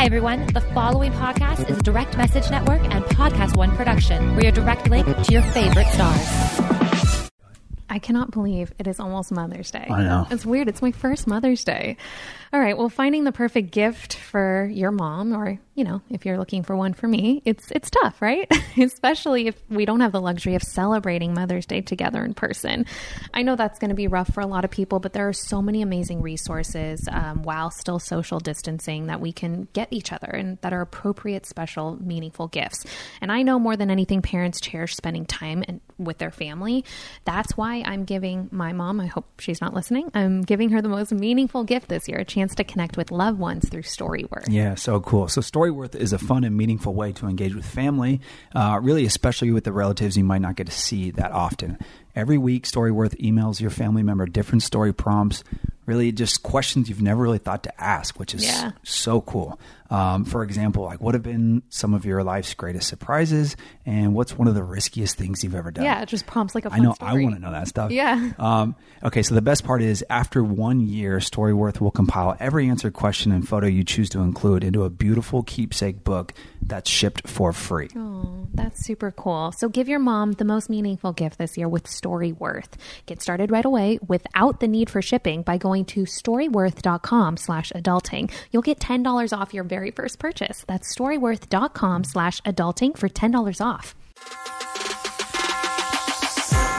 Hi, everyone. The following podcast is a Direct Message Network and Podcast One production. We're your direct link to your favorite stars. I cannot believe it is almost Mother's Day. I know. It's weird. It's my first Mother's Day. All right. Well, finding the perfect gift for your mom, or you know, if you're looking for one for me, it's it's tough, right? Especially if we don't have the luxury of celebrating Mother's Day together in person. I know that's going to be rough for a lot of people, but there are so many amazing resources um, while still social distancing that we can get each other and that are appropriate, special, meaningful gifts. And I know more than anything, parents cherish spending time and with their family. That's why I'm giving my mom. I hope she's not listening. I'm giving her the most meaningful gift this year. A chance to connect with loved ones through Storyworth. Yeah, so cool. So Storyworth is a fun and meaningful way to engage with family, uh, really, especially with the relatives you might not get to see that often. Every week, Storyworth emails your family member different story prompts, really just questions you've never really thought to ask, which is Yeah. so cool. Um, for example, like what have been some of your life's greatest surprises, and what's one of the riskiest things you've ever done? Yeah, it just prompts like a I know. story. I want to know that stuff. Yeah. Um, okay. So the best part is after one year, Storyworth will compile every answered question and photo you choose to include into a beautiful keepsake book that's shipped for free. Oh, that's super cool. So give your mom the most meaningful gift this year with Storyworth. Get started right away without the need for shipping by going to storyworth.com slash adulting. You'll get $10 off your very first purchase. That's storyworth.com slash adulting for $10 off.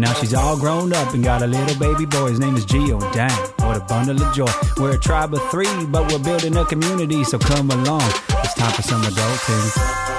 Now she's all grown up and got a little baby boy. His name is Gio. Dang, what a bundle of joy. We're a tribe of three, but we're building a community, so come along. It's time for some adulting.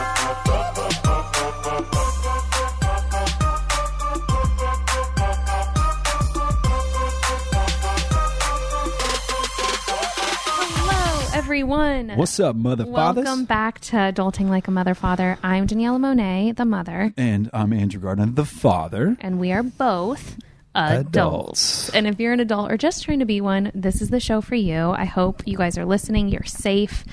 Everyone. What's up, mother fathers? Welcome back to Adulting Like a Mother Father. I'm Daniella Monet, the mother. And I'm Andrew Gardner, the father. and we are both adults. Adults. And if you're an adult or just trying to be one, this is the show for you. I hope you guys are listening. You're safe.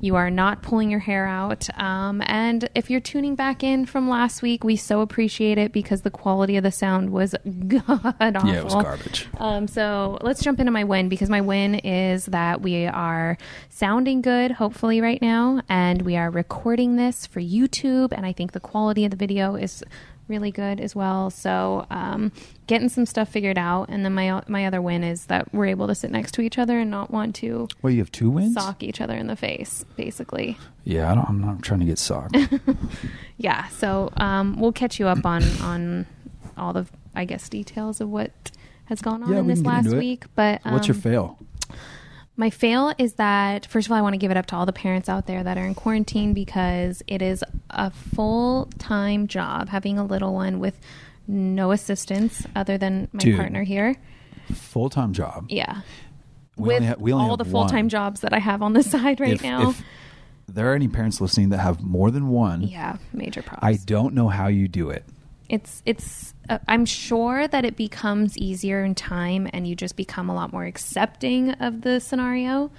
You are not pulling your hair out. Um, and if you're tuning back in from last week, we so appreciate it because the quality of the sound was god awful. Yeah, it was garbage. Um, so let's jump into my win because my win is that we are sounding good, hopefully, right now, and we are recording this for YouTube. And I think the quality of the video is really good as well. So um, getting some stuff figured out, and then my my other win is that we're able to sit next to each other and not want to Well, you have two wins? sock each other in the face, basically. Yeah, I don't, I'm not trying to get socked. Yeah. So um, we'll catch you up on on all the I guess details of what has gone on Yeah, in this last week. But um, What's your fail? My fail is that, first of all, I want to give it up to all the parents out there that are in quarantine because it is a full time job having a little one with no assistance other than my Dude. partner here. Full time job. Yeah. We with only ha- we only all the full time jobs that I have on the side right if, now. if there are any parents listening that have more than one, yeah, major problem. I don't know how you do it. It's it's uh, i'm sure that it becomes easier in time and you just become a lot more accepting of the scenario.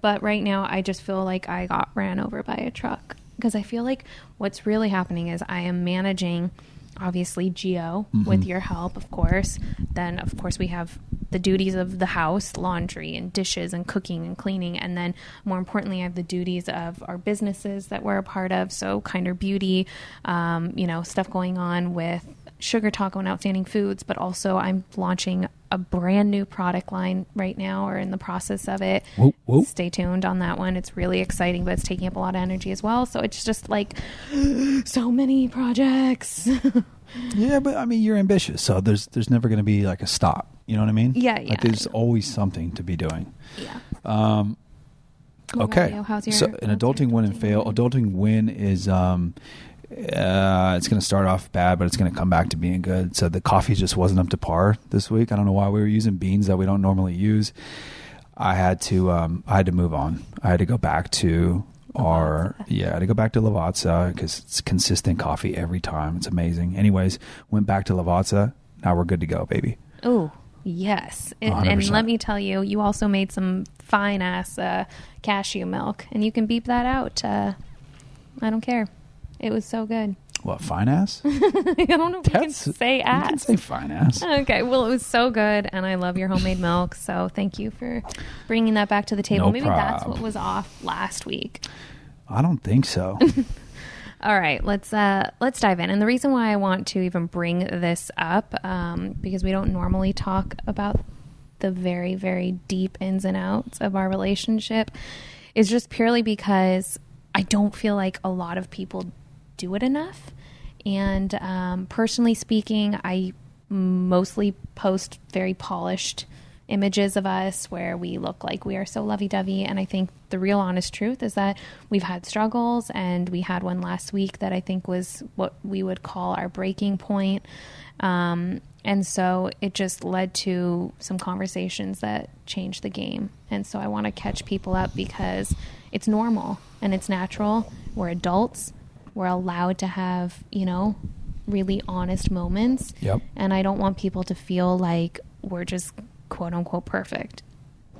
But right now i just feel like i got ran over by a truck. Because i feel like what's really happening is i am managing obviously Gio with your help of course. Then of course we have the duties of the house laundry and dishes and cooking and cleaning. And then more importantly i have the duties of our businesses that we're a part of. So kinder beauty um, you know stuff going on with sugar taco and outstanding foods but also i'm launching a brand new product line right now or in the process of it Whoop, whoop. stay tuned on that one it's really exciting but it's taking up a lot of energy as well so it's just like so many projects Yeah, but I mean, you're ambitious, so there's there's never going to be like a stop. You know what I mean? Yeah, yeah, Like there's always something to be doing. yeah Um, okay. you? How's your- so an how's your adulting win and fail. Adulting win is um, uh, it's going to start off bad, but it's going to come back to being good. So the coffee just wasn't up to par this week. I don't know why we were using beans that we don't normally use. I had to um, I had to move on. I had to go back to our yeah I had to go back to Lavazza because it's consistent coffee every time. It's amazing. Anyways, went back to Lavazza. Now we're good to go, baby. Oh, yes. And, and let me tell you, you also made some fine ass uh, cashew milk, and you can beep that out. Uh, I don't care. It was so good. What fine ass? I don't know if you can say You ass. can say fine ass. Okay, well, it was so good, and I love your homemade milk. So thank you for bringing that back to the table. No Maybe that's what was off last week. I don't think so. All right, let's uh, let's dive in. And the reason why I want to even bring this up, um, because we don't normally talk about the very very deep ins and outs of our relationship, is just purely because I don't feel like a lot of people do it enough. And um, personally speaking, I mostly post very polished images of us where we look like we are so lovey-dovey. And i think the real honest truth is that we've had struggles and we had one last week that i think was what we would call our breaking point. Um, and so it just led to some conversations that changed the game. And so i want to catch people up because it's normal and it's natural. We're adults we're allowed to have you know really honest moments Yep. and I don't want people to feel like we're just quote unquote perfect.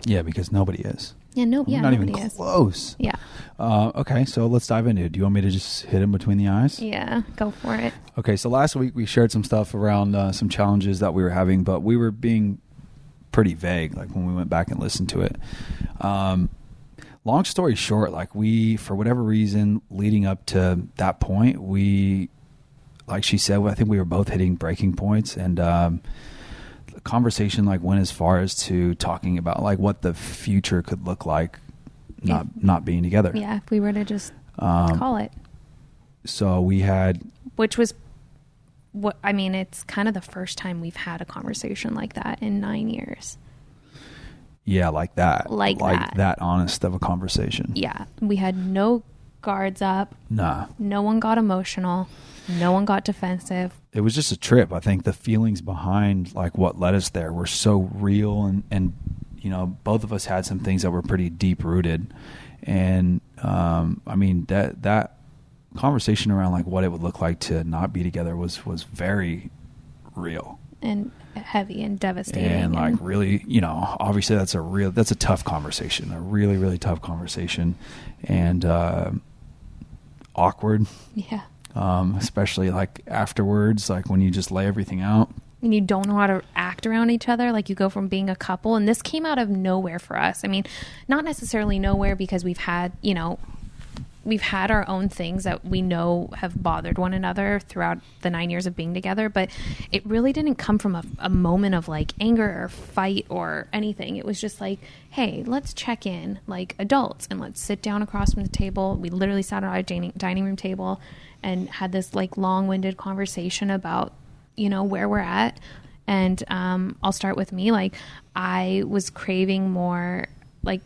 yeah, because nobody is. Yeah, no, yeah, not even is. close. Yeah, Uh, okay, so let's dive into it. Do you want me to just hit him between the eyes? yeah, go for it. Okay, so last week we shared some stuff around uh, some challenges that we were having, but we were being pretty vague, like when we went back and listened to it. Um, long story short, like we, for whatever reason, leading up to that point, we, like she said, I think we were both hitting breaking points, and um, the conversation like went as far as to talking about like what the future could look like, not not being together. Yeah, if we were to just Um, call it, So we had which was what I mean, it's kind of the first time we've had a conversation like that in nine years. Yeah, like that. Like that. honest of a conversation. Yeah, we had no guards up, Nah. no one got emotional, no one got defensive. It was just a trip. I think the feelings behind like what led us there were so real and, and you know, both of us had some things that were pretty deep rooted. And um I mean that that conversation around like what it would look like to not be together was was very real. And heavy and devastating, and like really you know obviously that's a real that's a tough conversation a really really tough conversation and uh, awkward yeah, um, especially like afterwards like when you just lay everything out and you don't know how to act around each other. Like you go from being a couple, and this came out of nowhere for us. I mean, not necessarily nowhere because we've had, you know, we've had our own things that we know have bothered one another throughout the nine years of being together, but it really didn't come from a, a moment of like anger or fight or anything. It was just like, hey, let's check in like adults and let's sit down across from the table. We literally sat at our dining, dining room table and had this like long winded conversation about you know where we're at and um, i'll start with me like i was craving more like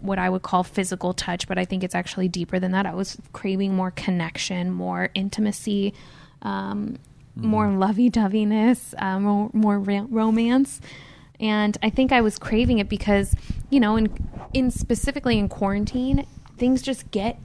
what i would call physical touch but i think it's actually deeper than that. I was craving more connection more intimacy um, more lovey-doveyness uh, more, more ra- romance. And i think i was craving it because you know in, in specifically in quarantine things just get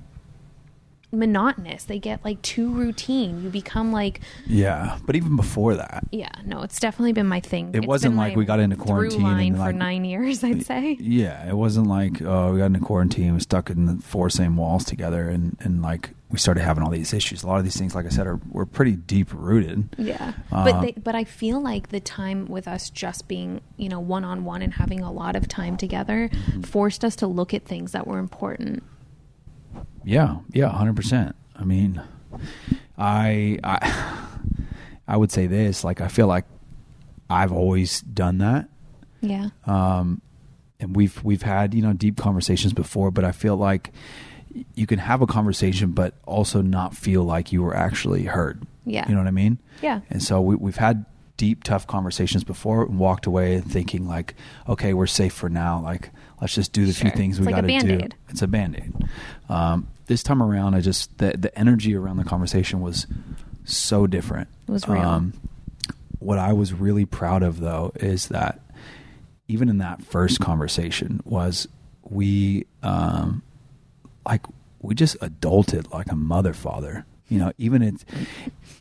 monotonous they get like too routine you become like yeah but even before that yeah, no, it's definitely been my thing. It It's wasn't like we got into quarantine line and, for nine years. I'd say. yeah it wasn't like oh we got into quarantine we stuck in the four same walls together and, and like we started having all these issues a lot of these things like i said are were pretty deep rooted Yeah, Uh, but they, but I feel like the time with us just being you know one on one and having a lot of time together Mm-hmm. forced us to look at things that were important. Yeah, yeah, hundred percent. I mean, I, I, I would say this. Like, I feel like I've always done that, Yeah, um, and we've we've had you know deep conversations before. But I feel like you can have a conversation, but also not feel like you were actually heard. Yeah. you know what I mean. Yeah. And so we, we've had deep, tough conversations before, and walked away thinking like, okay, we're safe for now. Like, let's just do the few Sure. things we got to do. It's a band aid. Um, this time around, I just the the energy around the conversation was so different. It was real. Um, what I was really proud of though is that even in that first conversation was we um, like we just adulted like a mother father. You know, even it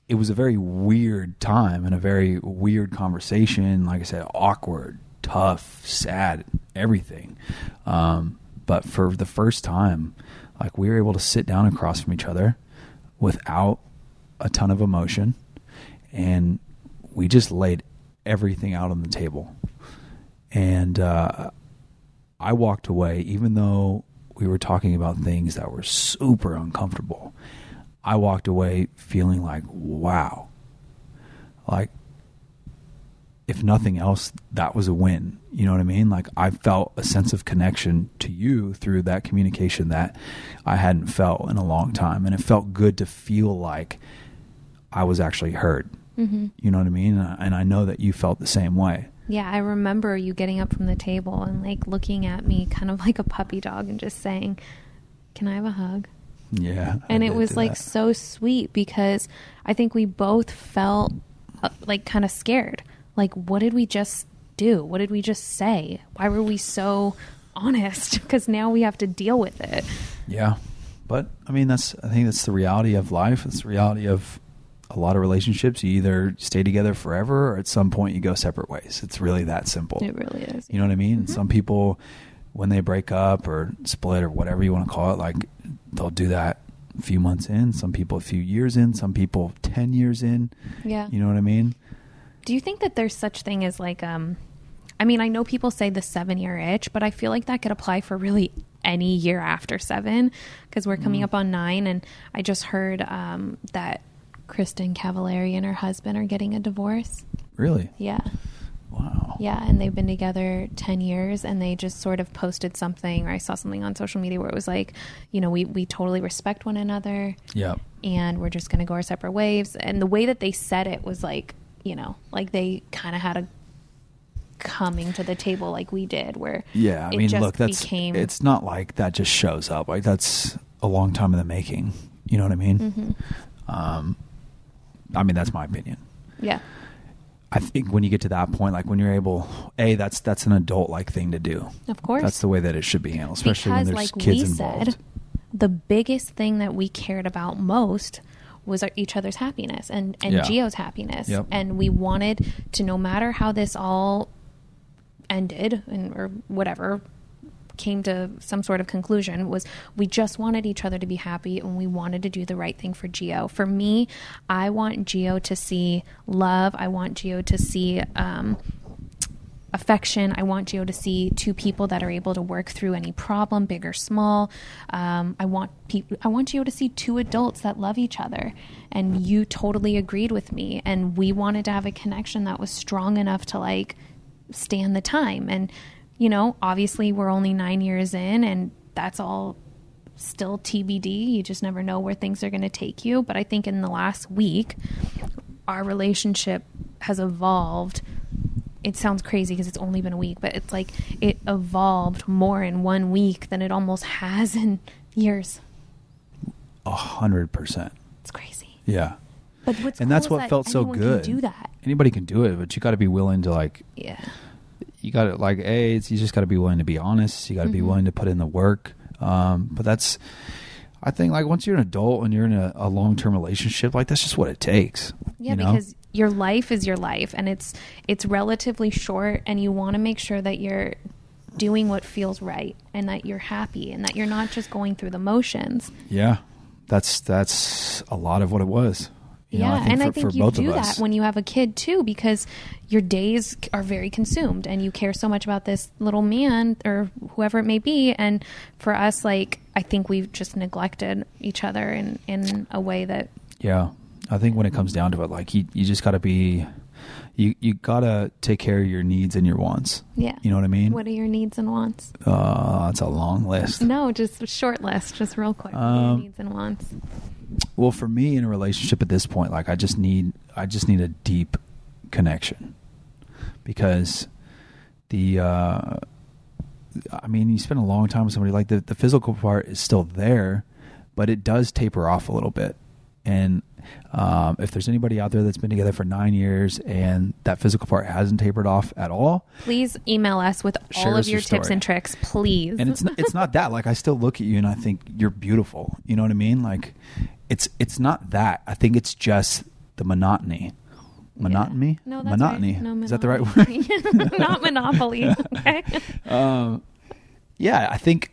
it was a very weird time and a very weird conversation. Like I said, awkward, tough, sad, everything. Um, but for the first time, like we were able to sit down across from each other without a ton of emotion, and we just laid everything out on the table. And uh, I walked away, even though we were talking about things that were super uncomfortable. I walked away feeling like, wow, like if nothing else, that was a win. You know what I mean? Like I felt a sense of connection to you through that communication that I hadn't felt in a long time. And it felt good to feel like I was actually heard. Mm-hmm. You know what I mean? And I know that you felt the same way. Yeah, I remember you getting up from the table and like looking at me kind of like a puppy dog and just saying, Can I have a hug? Yeah. And it was like that. so sweet because I think we both felt uh, like kind of scared like what did we just do? What did we just say? Why were we so honest? Because now we have to deal with it. Yeah. But I mean, that's, I think that's the reality of life. It's the reality of a lot of relationships. You either stay together forever or at some point you go separate ways. It's really that simple. It really is. You know what I mean? Mm-hmm. Some people, when they break up or split or whatever you want to call it, like they'll do that a few months in, some people a few years in, some people 10 years in. Yeah. You know what I mean? Do you think that there's such thing as like um I mean, I know people say the 7 year itch, but I feel like that could apply for really any year after 7 because we're coming mm. up on 9 and I just heard um that Kristin Cavallari and her husband are getting a divorce. Really? Yeah. Wow. Yeah, and they've been together 10 years and they just sort of posted something or I saw something on social media where it was like, you know, we we totally respect one another. Yeah. And we're just going to go our separate ways and the way that they said it was like you know, like they kind of had a coming to the table like we did where yeah i mean look that's became... it's not like that just shows up. Like that's a long time in the making. You know what i mean? Mm-hmm. um i mean that's my opinion. Yeah. I think when you get to that point like when you're able a that's that's an adult like thing to do. Of course. That's the way that it should be handled especially because, when there's like kids we involved. said, the biggest thing that we cared about most was our, each other's happiness and and yeah. Gio's happiness, yep. and we wanted to no matter how this all ended and or whatever came to some sort of conclusion was we just wanted each other to be happy and we wanted to do the right thing for Gio. For me, I want Gio to see love. I want Gio to see um, affection. I want Gio to see two people that are able to work through any problem, big or small. Um, I want pe- I want Gio to see two adults that love each other. And you totally agreed with me. And we wanted to have a connection that was strong enough to like stand the time. And you know, obviously we're only nine years in, and that's all still TBD. You just never know where things are going to take you. But I think in the last week, our relationship has evolved it sounds crazy because it's only been a week, but it's like it evolved more in one week than it almost has in years. A hundred percent. It's crazy. Yeah. But what's and cool that's what that felt so good. do that. Anybody can do it, but you got to be willing to like. Yeah. You got to like, a. you just got to be willing to be honest. You got to mm-hmm. be willing to put in the work. Um, but that's, I think, like once you're an adult and you're in a, a long term relationship, like that's just what it takes. Yeah, you know? because your life is your life and it's it's relatively short and you want to make sure that you're doing what feels right and that you're happy and that you're not just going through the motions. Yeah. That's that's a lot of what it was. You yeah, know, I and for, I think you do that when you have a kid too, because your days are very consumed, and you care so much about this little man or whoever it may be. And for us, like I think we've just neglected each other in in a way that yeah, I think when it comes down to it, like you, you just got to be, you you gotta take care of your needs and your wants. Yeah, you know what I mean. What are your needs and wants? Uh, it's a long list. No, just a short list, just real quick. Um, needs and wants. Well, for me in a relationship at this point, like I just need, I just need a deep connection because the, uh, I mean, you spend a long time with somebody. Like the the physical part is still there, but it does taper off a little bit And um, if there's anybody out there that's been together for nine years and that physical part hasn't tapered off at all, Please email us with all of your your tips and tricks, please. and it's not, it's not that like I still look at you and I think you're beautiful. You know what I mean? Like it's it's not that. I think it's just the monotony. Monotony? No, that's monotony. Right. No, Is that the right word? word? Not monopoly. Okay. um, yeah, I think.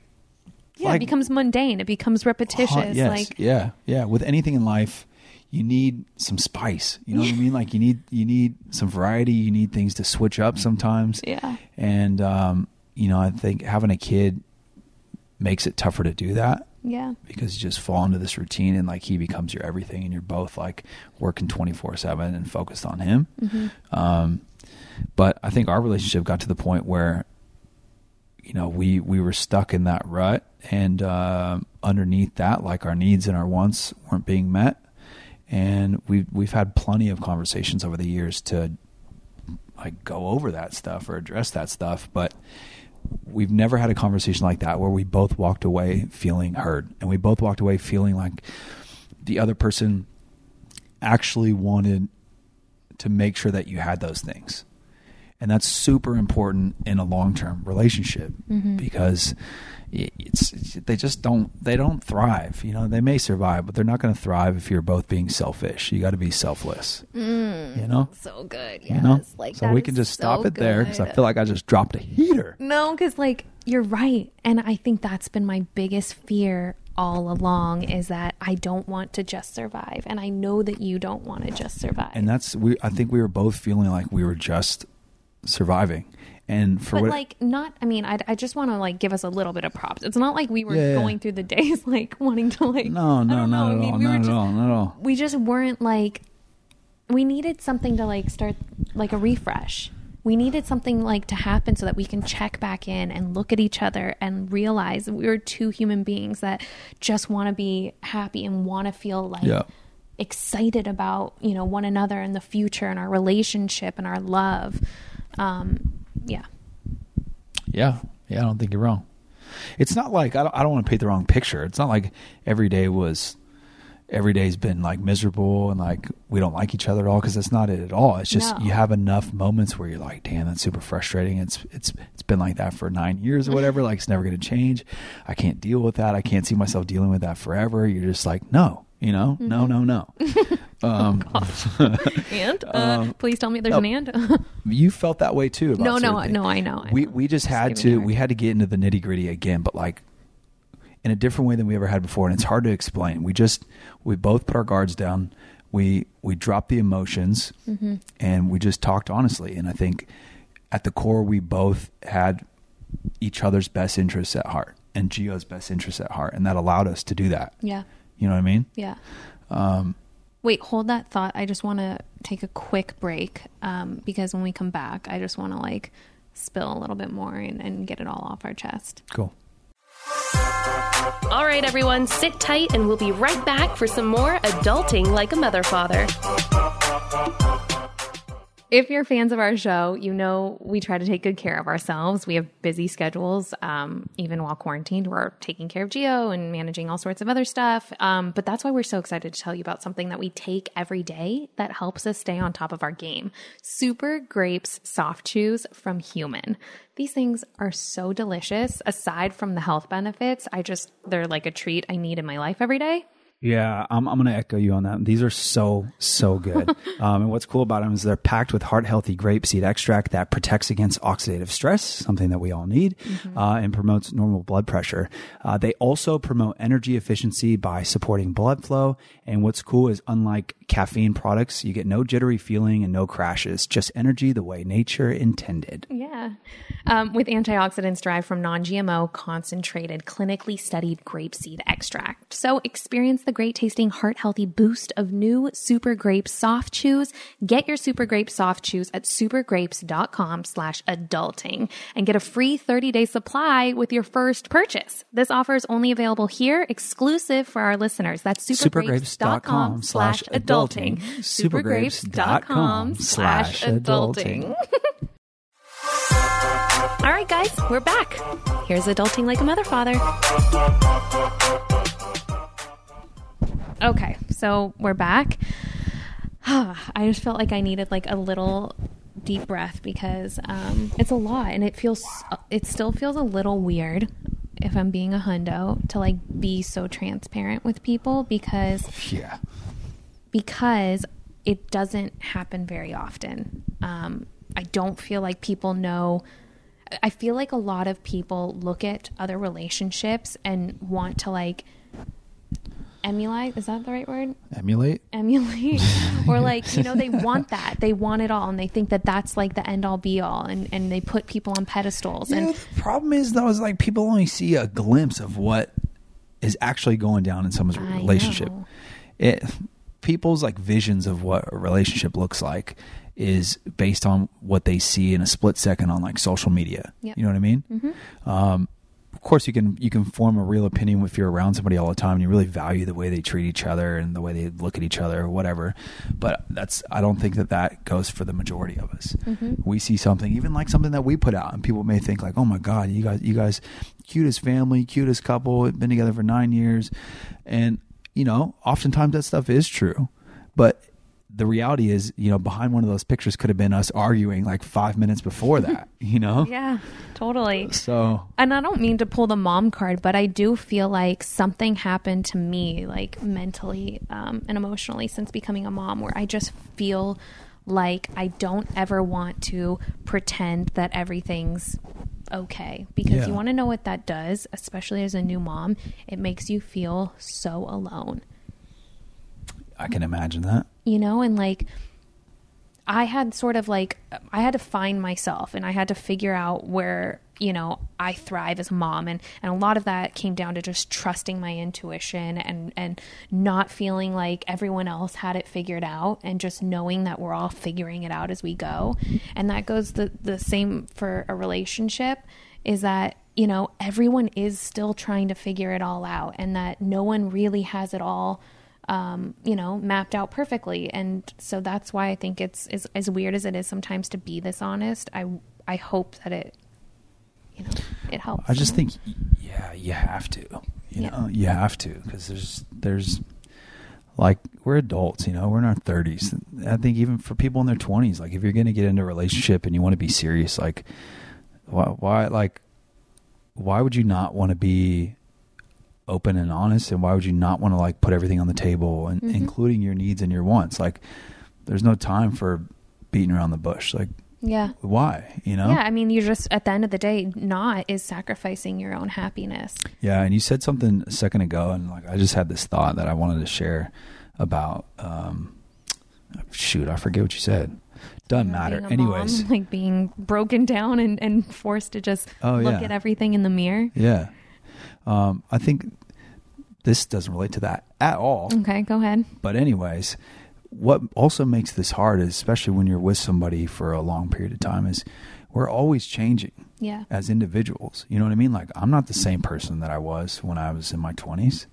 Yeah, like- it becomes mundane. It becomes repetitious. Huh, yes, Like yeah, yeah. With anything in life, you need some spice. You know what I mean? Like you need you need some variety. You need things to switch up sometimes. Yeah. And um, you know, I think having a kid makes it tougher to do that yeah. because you just fall into this routine and like he becomes your everything and you're both like working 24/7 and focused on him. Um but I think our relationship got to the point where you know, we we were stuck in that rut and uh, underneath that like our needs and our wants weren't being met. And we we've had plenty of conversations over the years to like go over that stuff or address that stuff but we've never had a conversation like that where we both walked away feeling heard and we both walked away feeling like the other person actually wanted to make sure that you had those things and that's super important in a long-term relationship because it's, it's they just don't they don't thrive. You know they may survive but they're not going to thrive if you're both being selfish. You got to be selfless. You know? So good. you know? Mm. Like so we can just stop so it there because i feel like i just dropped a heater. No, because like you're right, and I think that's been my biggest fear all along is that I don't want to just survive, and I know that you don't want to just survive. and that's we i think we were both feeling like we were just surviving. And for but what like not i mean i, I just want to like give us a little bit of props. It's not like we were Yeah, yeah. going through the days like wanting to like no no no not at I mean, we not just, at all not at all. we just weren't like we needed something to like start like a refresh. We needed something like to happen so that we can check back in and look at each other and realize that we're two human beings that just want to be happy and want to feel like Yeah. excited about you know one another and the future and our relationship and our love um yeah Yeah, yeah, I don't think you're wrong. It's not like I don't, I don't want to paint the wrong picture. It's not like every day was every day's been like miserable and like we don't like each other at all because that's not it at all. It's just No. you have enough moments where you're like, damn, that's super frustrating. It's it's it's been like that for nine years or whatever. like it's never going to change. I can't deal with that. I can't see myself dealing with that forever. You're just like, no, you know, no, no, no. um, and uh, please tell me there's no. an and you felt that way too. About No, no, no, I know, I we know. we just Just had to we had to get into the nitty gritty again, but like in a different way than we ever had before, and it's hard to explain. We just we both put our guards down. We we dropped the emotions, Mm-hmm. and we just talked honestly. And I think at the core, we both had each other's best interests at heart and Gio's best interests at heart, and that allowed us to do that. yeah You know what I mean? Yeah. Um, Wait, hold that thought. I just want to take a quick break um, because when we come back, I just want to like spill a little bit more and, and get it all off our chest. cool. All right, everyone, sit tight and we'll be right back for some more adulting like a mother father. If you're fans of our show, you know we try to take good care of ourselves. We have busy schedules, um, even while quarantined. We're taking care of Gio and managing all sorts of other stuff. Um, but that's why we're so excited to tell you about something that we take every day that helps us stay on top of our game. Super Grapes Soft Chews from Human. These things are so delicious. Aside from the health benefits, I just, they're like a treat I need in my life every day. Yeah, I'm, I'm going to echo you on that. These are so, so good. um, and what's cool about them is they're packed with heart healthy grapeseed extract that protects against oxidative stress, something that we all need, uh, and promotes normal blood pressure. Uh, they also promote energy efficiency by supporting blood flow. And what's cool is unlike caffeine products, you get no jittery feeling and no crashes, just energy the way nature intended. Yeah. Um, with antioxidants derived from non GMO, concentrated, clinically studied grapeseed extract. So experience the great tasting, heart healthy boost of new Super Grape Soft Chews. Get your Super Grape Soft Chews at supergrapes.com slash adulting and get a free 30 day supply with your first purchase. This offer is only available here, exclusive for our listeners. That's supergrapes.com slash adulting. Supergrapes.com slash adulting. All right, guys, we're back. Here's adulting like a mother father. Okay, so we're back. I just felt like I needed like a little deep breath because um, it's a lot and it feels it still feels a little weird if I'm being a hundo to like be so transparent with people because Yeah. because it doesn't happen very often. Um, I don't feel like people know. I feel like a lot of people look at other relationships and want to like emulate. Is that the right word? Emulate. Emulate, or like you know, they want that. They want it all, and they think that that's like the end all be all, and and they put people on pedestals. Yeah, And the problem is though is like people only see a glimpse of what is actually going down in someone's I relationship. know. It people's like visions of what a relationship looks like is based on what they see in a split second on like social media. Yep. You know what I mean? Um, of course, you can you can form a real opinion if you're around somebody all the time and you really value the way they treat each other and the way they look at each other or whatever. But that's I don't think that that goes for the majority of us. Mm-hmm. We see something, even like something that we put out, and people may think like, "Oh my God, you guys, you guys, cutest family, cutest couple, been together for nine years," and you know, oftentimes that stuff is true, but the reality is, you know, behind one of those pictures could have been us arguing like five minutes before that. You know, yeah, totally. so and I don't mean to pull the mom card, but I do feel like something happened to me, like mentally um, and emotionally, since becoming a mom, where I just feel like I don't ever want to pretend that everything's okay because Yeah. you want to know what that does, especially as a new mom. It makes you feel so alone I can imagine that. you know and like i had sort of like i had to find myself and i had to figure out where you know i thrive as a mom and and a lot of that came down to just trusting my intuition and and not feeling like everyone else had it figured out and just knowing that we're all figuring it out as we go and that goes the the same for a relationship is that you know everyone is still trying to figure it all out and that no one really has it all um, you know, mapped out perfectly. And so that's why I think it's as, as weird as it is sometimes to be this honest. I I hope that it, you know, it helps. I just think, yeah, you have to. You Yeah. know, you have to because there's there's like we're adults. You know, we're in our thirties. I think even for people in their twenties, like if you're going to get into a relationship and you want to be serious, like why, why like why would you not want to be open and honest and why would you not want to like put everything on the table and Mhm. including your needs and your wants like there's no time for beating around the bush like yeah. why you know Yeah, I mean, you're just at the end of the day, not is sacrificing your own happiness. Yeah, and you said something a second ago, and like I just had this thought that I wanted to share about. Um, shoot, I forget what you said. Doesn't matter. being a mom, Anyways, like being broken down and, and forced to just Oh, look yeah. at everything in the mirror. yeah, um, I think this doesn't relate to that at all. Okay, go ahead. But anyways, what also makes this hard, is especially when you're with somebody for a long period of time, is we're always changing Yeah. as individuals. You know what I mean? Like I'm not the same person that I was when I was in my 20s.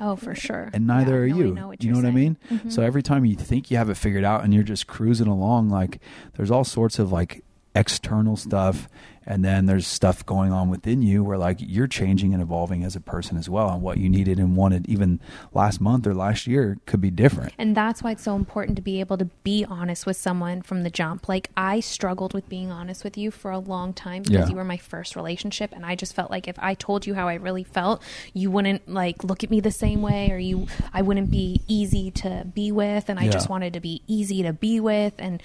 Oh, for sure. and neither Yeah, are you. know you know what I mean? Mhm. So every time you think you have it figured out and you're just cruising along, like there's all sorts of like external stuff, and then there's stuff going on within you where like you're changing and evolving as a person as well, and what you needed and wanted even last month or last year could be different. And that's why it's so important to be able to be honest with someone from the jump. Like I struggled with being honest with you for a long time because Yeah. you were my first relationship and I just felt like if I told you how I really felt, you wouldn't like look at me the same way or you I wouldn't be easy to be with and I Yeah. just wanted to be easy to be with and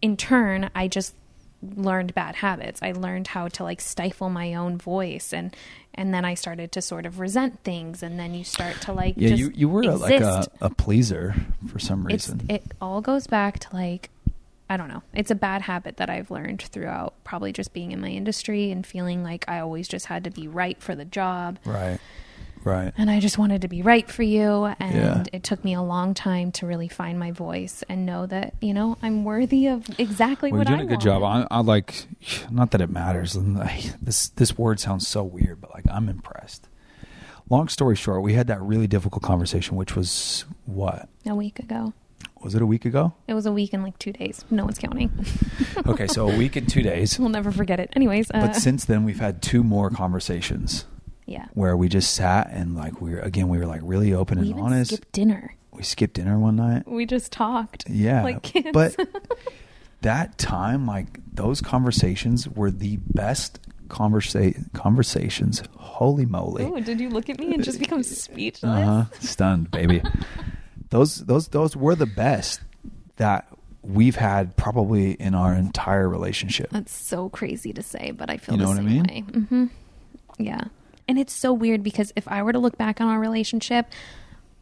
in turn I just learned bad habits. I learned how to like stifle my own voice and and then I started to sort of resent things and then you start to like Yeah, just you you were a, like a, a pleaser for some it's reason. it all goes back to like I don't know. It's a bad habit that I've learned throughout probably just being in my industry and feeling like I always just had to be right for the job. right, right. And I just wanted to be right for you and Yeah. it took me a long time to really find my voice and know that, you know, I'm worthy of exactly Well, what you're doing I a good job. I, I like, not that it matters. this this word sounds so weird, but like I'm impressed. Long story short, we had that really difficult conversation, which was what A week ago. was it a week ago? It was a week and like 2 days. No one's counting. Okay, so a week and two days. we'll never forget it. Anyways, uh, But since then, we've had two more conversations yeah. where we just sat and like we were again we were like really open We and even honest. skipped dinner. we skipped dinner one night. We just talked. Yeah. Like kids. But that time, like those conversations were the best conversa- conversations. Holy moly. Oh, did you look at me and just become speechless? Uh-huh. Stunned, baby. those those those were the best that we've had probably in our entire relationship. That's so crazy to say, but I feel You know the what I mean? way. hmm Yeah. And it's so weird because if I were to look back on our relationship,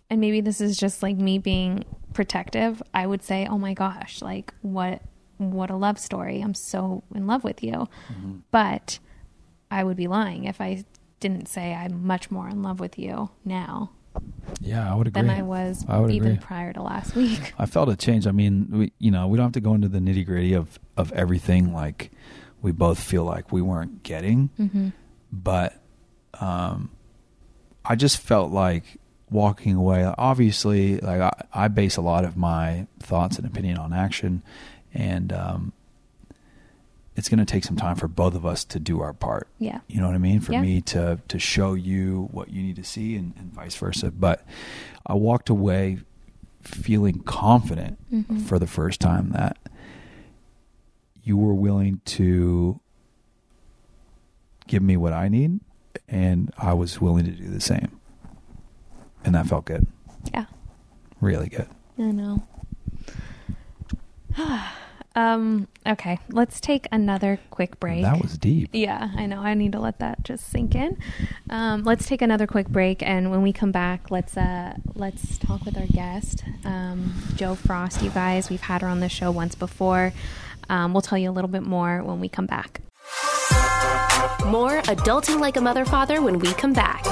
and maybe this is just like me being protective, I would say, "Oh my gosh, like what what a love story. I'm so in love with you." Mm-hmm. But I would be lying if I didn't say I'm much more in love with you now Yeah, I would agree. than I was I even agree. prior to last week. I felt a change. I mean, we, you know, we don't have to go into the nitty gritty of of everything. Like we both feel like we weren't getting, Mm-hmm. but um, I just felt like walking away. Obviously, like I, I base a lot of my thoughts and opinion on action, and um, it's going to take some time for both of us to do our part. Yeah. You know what I mean? For Yeah. me to to show you what you need to see and, and vice versa. But I walked away feeling confident Mm-hmm. for the first time that you were willing to give me what I need and I was willing to do the same. And that felt good. Yeah. Really good. I know. um, okay, let's take another quick break. That was deep. yeah, I know. I need to let that just sink in. Um, let's take another quick break, and when we come back, let's uh, let's talk with our guest, um, Jo Frost. You guys, we've had her on the show once before. Um, we'll tell you a little bit more when we come back. More Adulting Like a Mother Father when we come back.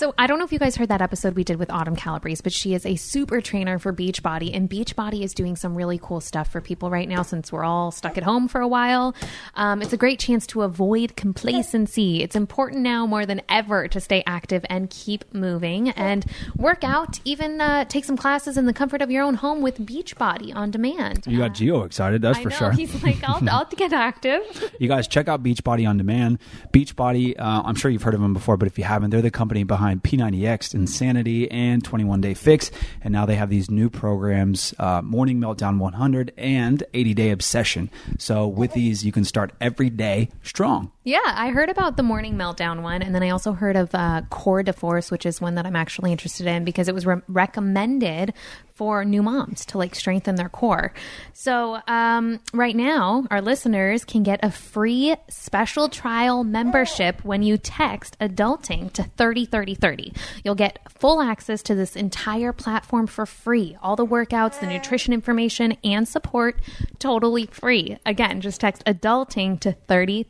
So I don't know if you guys heard that episode we did with Autumn Calabrese, but she is a super trainer for Beachbody, and Beachbody is doing some really cool stuff for people right now since we're all stuck at home for a while. Um, it's a great chance to avoid complacency. It's important now more than ever to stay active and keep moving and work out. Even uh, take some classes in the comfort of your own home with Beachbody on demand. You got Gio excited, that's I for know sure. he's like, I'll, I'll get active. You guys check out Beachbody on demand. Beachbody, uh, I'm sure you've heard of them before, but if you haven't, they're the company behind P90X, Insanity, and 21 Day Fix. And now they have these new programs, uh, Morning Meltdown 100 and 80 Day Obsession. So with these, you can start every day strong. Yeah, I heard about the morning meltdown one, and then I also heard of uh, Core de Force, which is one that I'm actually interested in because it was re- recommended for new moms to like strengthen their core. So um, right now, our listeners can get a free special trial membership when you text "adulting" to thirty thirty thirty. You'll get full access to this entire platform for free. All the workouts, the nutrition information, and support totally free. Again, just text "adulting" to thirty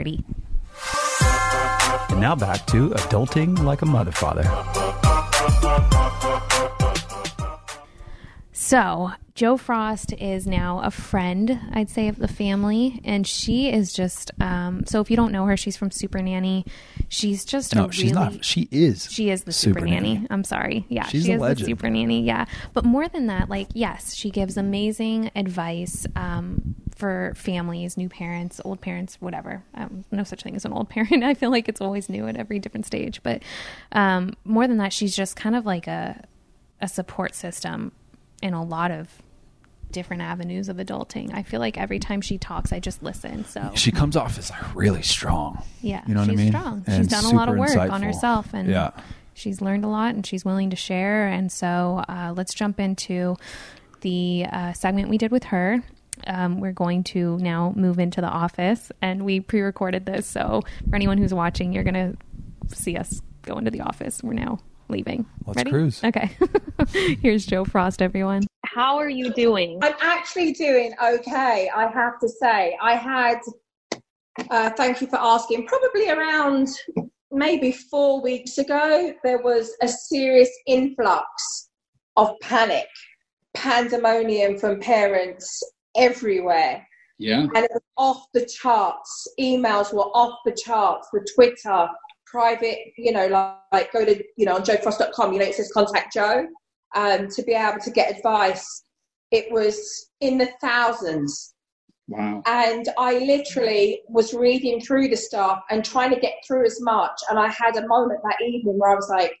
thirty thirty. And now back to Adulting Like a Mother Father. So, Jo Frost is now a friend, I'd say, of the family, and she is just. Um, so, if you don't know her, she's from Super Nanny. She's just No, a she's really, not. She is. She is the super, nanny. I'm sorry. Yeah, She's she a is legend. the super nanny. Yeah, but more than that, like yes, she gives amazing advice um, for families, new parents, old parents, whatever. Um, no such thing as an old parent. I feel like it's always new at every different stage. But um, more than that, she's just kind of like a a support system in a lot of different avenues of adulting. I feel like every time she talks, I just listen. So She comes off as like really strong. yeah, You know she's what I mean? strong. And she's done a lot of work on herself, and Yeah. she's learned a lot, and she's willing to share. And so, uh, let's jump into the uh, segment we did with her. Um, we're going to now move into the office, and we pre-recorded this. So, for anyone who's watching, you're going to see us go into the office. We're now leaving. Let's Ready? cruise. Okay. Here's Jo Frost, everyone. How are you doing? I'm actually doing okay, I have to say. I had, uh, thank you for asking, probably around maybe four weeks ago, there was a serious influx of panic, pandemonium from parents everywhere. Yeah. And it was off the charts. Emails were off the charts, the Twitter, private, you know, like, like go to, you know, on jofrost.com, you know, it says contact Jo um, to be able to get advice. It was in the thousands. Wow. And I literally was reading through the stuff and trying to get through as much. And I had a moment that evening where I was like,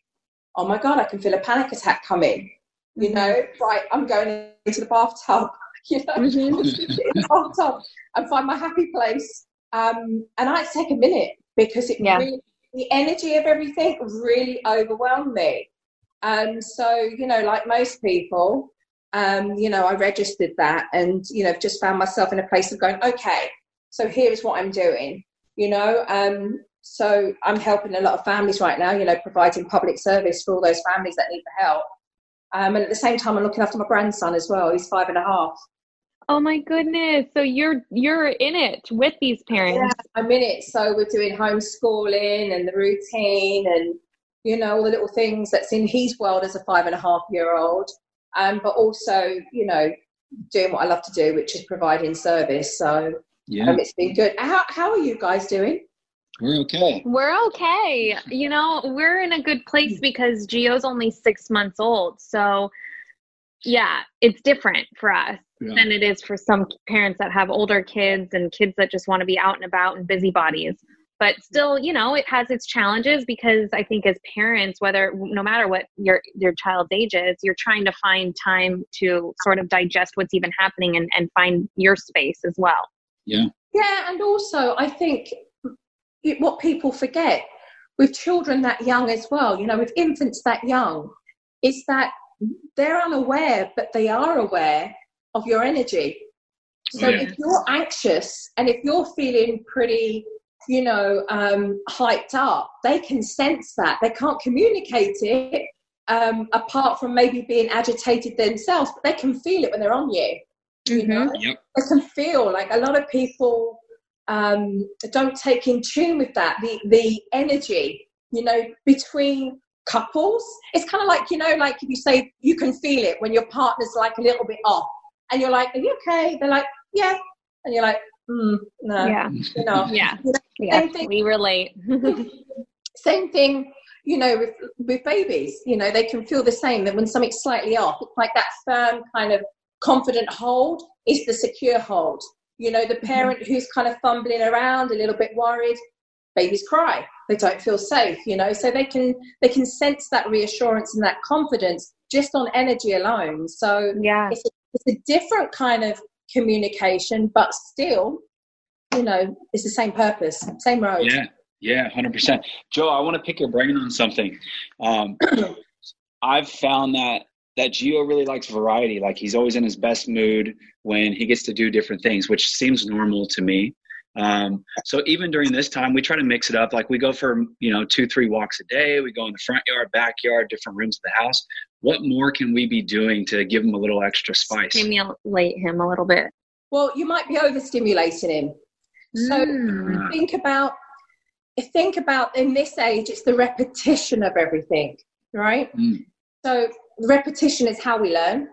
oh my God, I can feel a panic attack coming. You Mm-hmm. know, right, I'm going into the bathtub, you know, Mm-hmm. in the bathtub and find my happy place. Um, and I had take a minute because it Yeah. really, the energy of everything really overwhelmed me. Um, so, you know, like most people, um, you know, I registered that and, you know, just found myself in a place of going, okay, so here's what I'm doing, you know. Um, so I'm helping a lot of families right now, you know, providing public service for all those families that need the help. Um, and at the same time, I'm looking after my grandson as well. He's five and a half. Oh my goodness. So you're you're in it with these parents. Yeah, I'm in it. So we're doing homeschooling and the routine and, you know, all the little things that's in his world as a five and a half year old. Um, but also, you know, doing what I love to do, which is providing service. So Yeah, um, it's been good. How, how are you guys doing? we're okay. We're okay. You know, we're in a good place because Gio's only six months old. So, yeah, it's different for us Yeah. than it is for some parents that have older kids and kids that just want to be out and about and busybodies. But still, you know, it has its challenges because I think as parents, whether no matter what your your child's age is, you're trying to find time to sort of digest what's even happening and, and find your space as well. Yeah, Yeah, and also I think it, what people forget with children that young as well, you know, with infants that young, is that they're unaware, but they are aware of your energy. So yeah. if you're anxious and if you're feeling pretty, you know, um, hyped up, they can sense that. They can't communicate it um, apart from maybe being agitated themselves, but they can feel it when they're on you. You know? Yep. I can feel like a lot of people um, don't take in tune with that the the energy you know between couples it's kind of like you know like if you say you can feel it when your partner's like a little bit off and you're like are you okay they're like yeah and you're like mm, no Yeah. you know Yeah. You know, Yeah. Same thing. We relate. same thing you know with with babies you know they can feel the same that when something's slightly off it's like that firm kind of confident hold is the secure hold you know the parent who's kind of fumbling around a little bit worried babies cry they don't feel safe you know so they can they can sense that reassurance and that confidence just on energy alone so yeah. it's a, it's a different kind of communication but still you know it's the same purpose same road Yeah, yeah, hundred percent. Jo, I want to pick your brain on something. Um, I've found that that Gio really likes variety. Like he's always in his best mood when he gets to do different things, which seems normal to me. Um, so even during this time, we try to mix it up. Like we go for you know two, three walks a day. We go in the front yard, backyard, different rooms of the house. What more can we be doing to give him a little extra spice? Stimulate him a little bit. well you might be overstimulating him so Mm. think about think about in this age it's the repetition of everything right Mm. so repetition is how we learn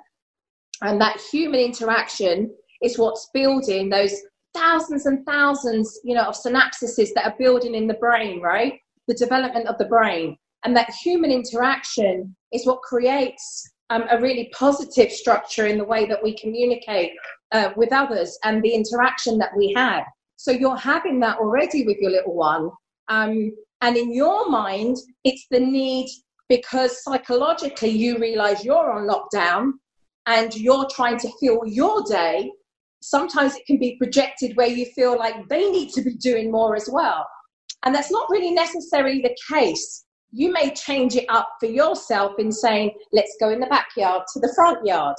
and that human interaction is what's building those thousands and thousands you know of synapses that are building in the brain right the development of the brain and that human interaction is what creates um, a really positive structure in the way that we communicate uh, with others and the interaction that we have so you're having that already with your little one. Um, and in your mind, it's the need because psychologically you realize you're on lockdown and you're trying to fill your day. Sometimes it can be projected where you feel like they need to be doing more as well. And that's not really necessarily the case. You may change it up for yourself in saying, let's go in the backyard to the front yard.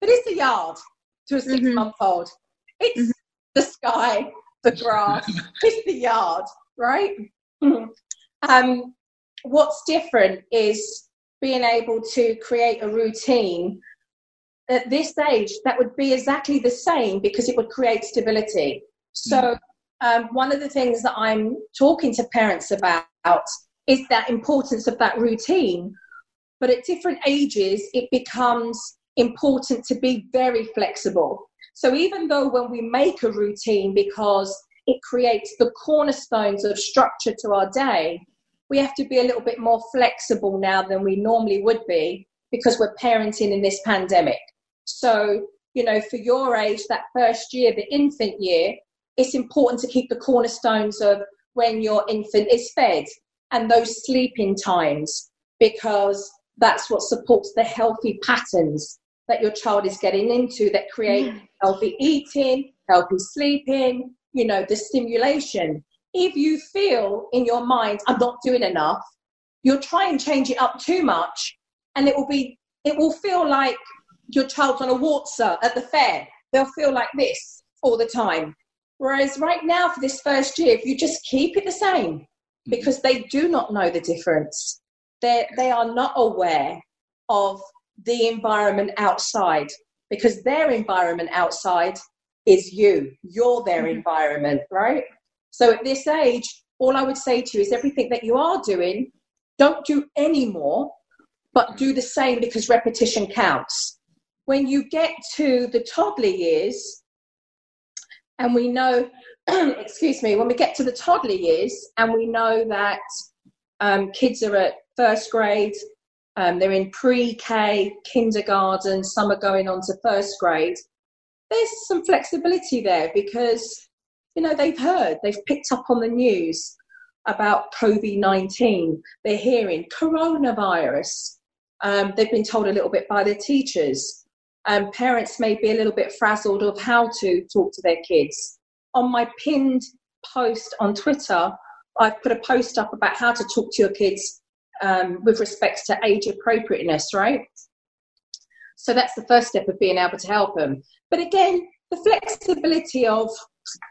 But it's the yard to a 6 month old. It's the sky, the grass, it's the yard, right? Um, what's different is being able to create a routine at this age that would be exactly the same because it would create stability. So, um, one of the things that I'm talking to parents about is that importance of that routine. But at different ages, it becomes important to be very flexible. So even though when we make a routine because it creates the cornerstones of structure to our day, we have to be a little bit more flexible now than we normally would be because we're parenting in this pandemic. So, you know, for your age, that first year, the infant year, it's important to keep the cornerstones of when your infant is fed and those sleeping times because that's what supports the healthy patterns that your child is getting into that create healthy eating, healthy sleeping, you know, the stimulation. If you feel in your mind, I'm not doing enough, you'll try and change it up too much and it will be it will feel like your child's on a waltzer at the fair. They'll feel like this all the time. Whereas right now, for this first year, if you just keep it the same, because they do not know the difference, they they are not aware of the environment outside because their environment outside is you. You're their mm-hmm. environment, right? So at this age, all I would say to you is everything that you are doing, don't do any more, but do the same because repetition counts. When you get to the toddler years, and we know, excuse me, when we get to the toddler years and we know that um, kids are at first grade, um, they're in pre K, kindergarten, some are going on to first grade. There's some flexibility there because, you know, they've heard, they've picked up on the news about COVID 19, they're hearing coronavirus. Um, they've been told a little bit by their teachers. Um, parents may be a little bit frazzled of how to talk to their kids. On my pinned post on Twitter, I've put a post up about how to talk to your kids um, with respect to age appropriateness, right? So that's the first step of being able to help them. But again, the flexibility of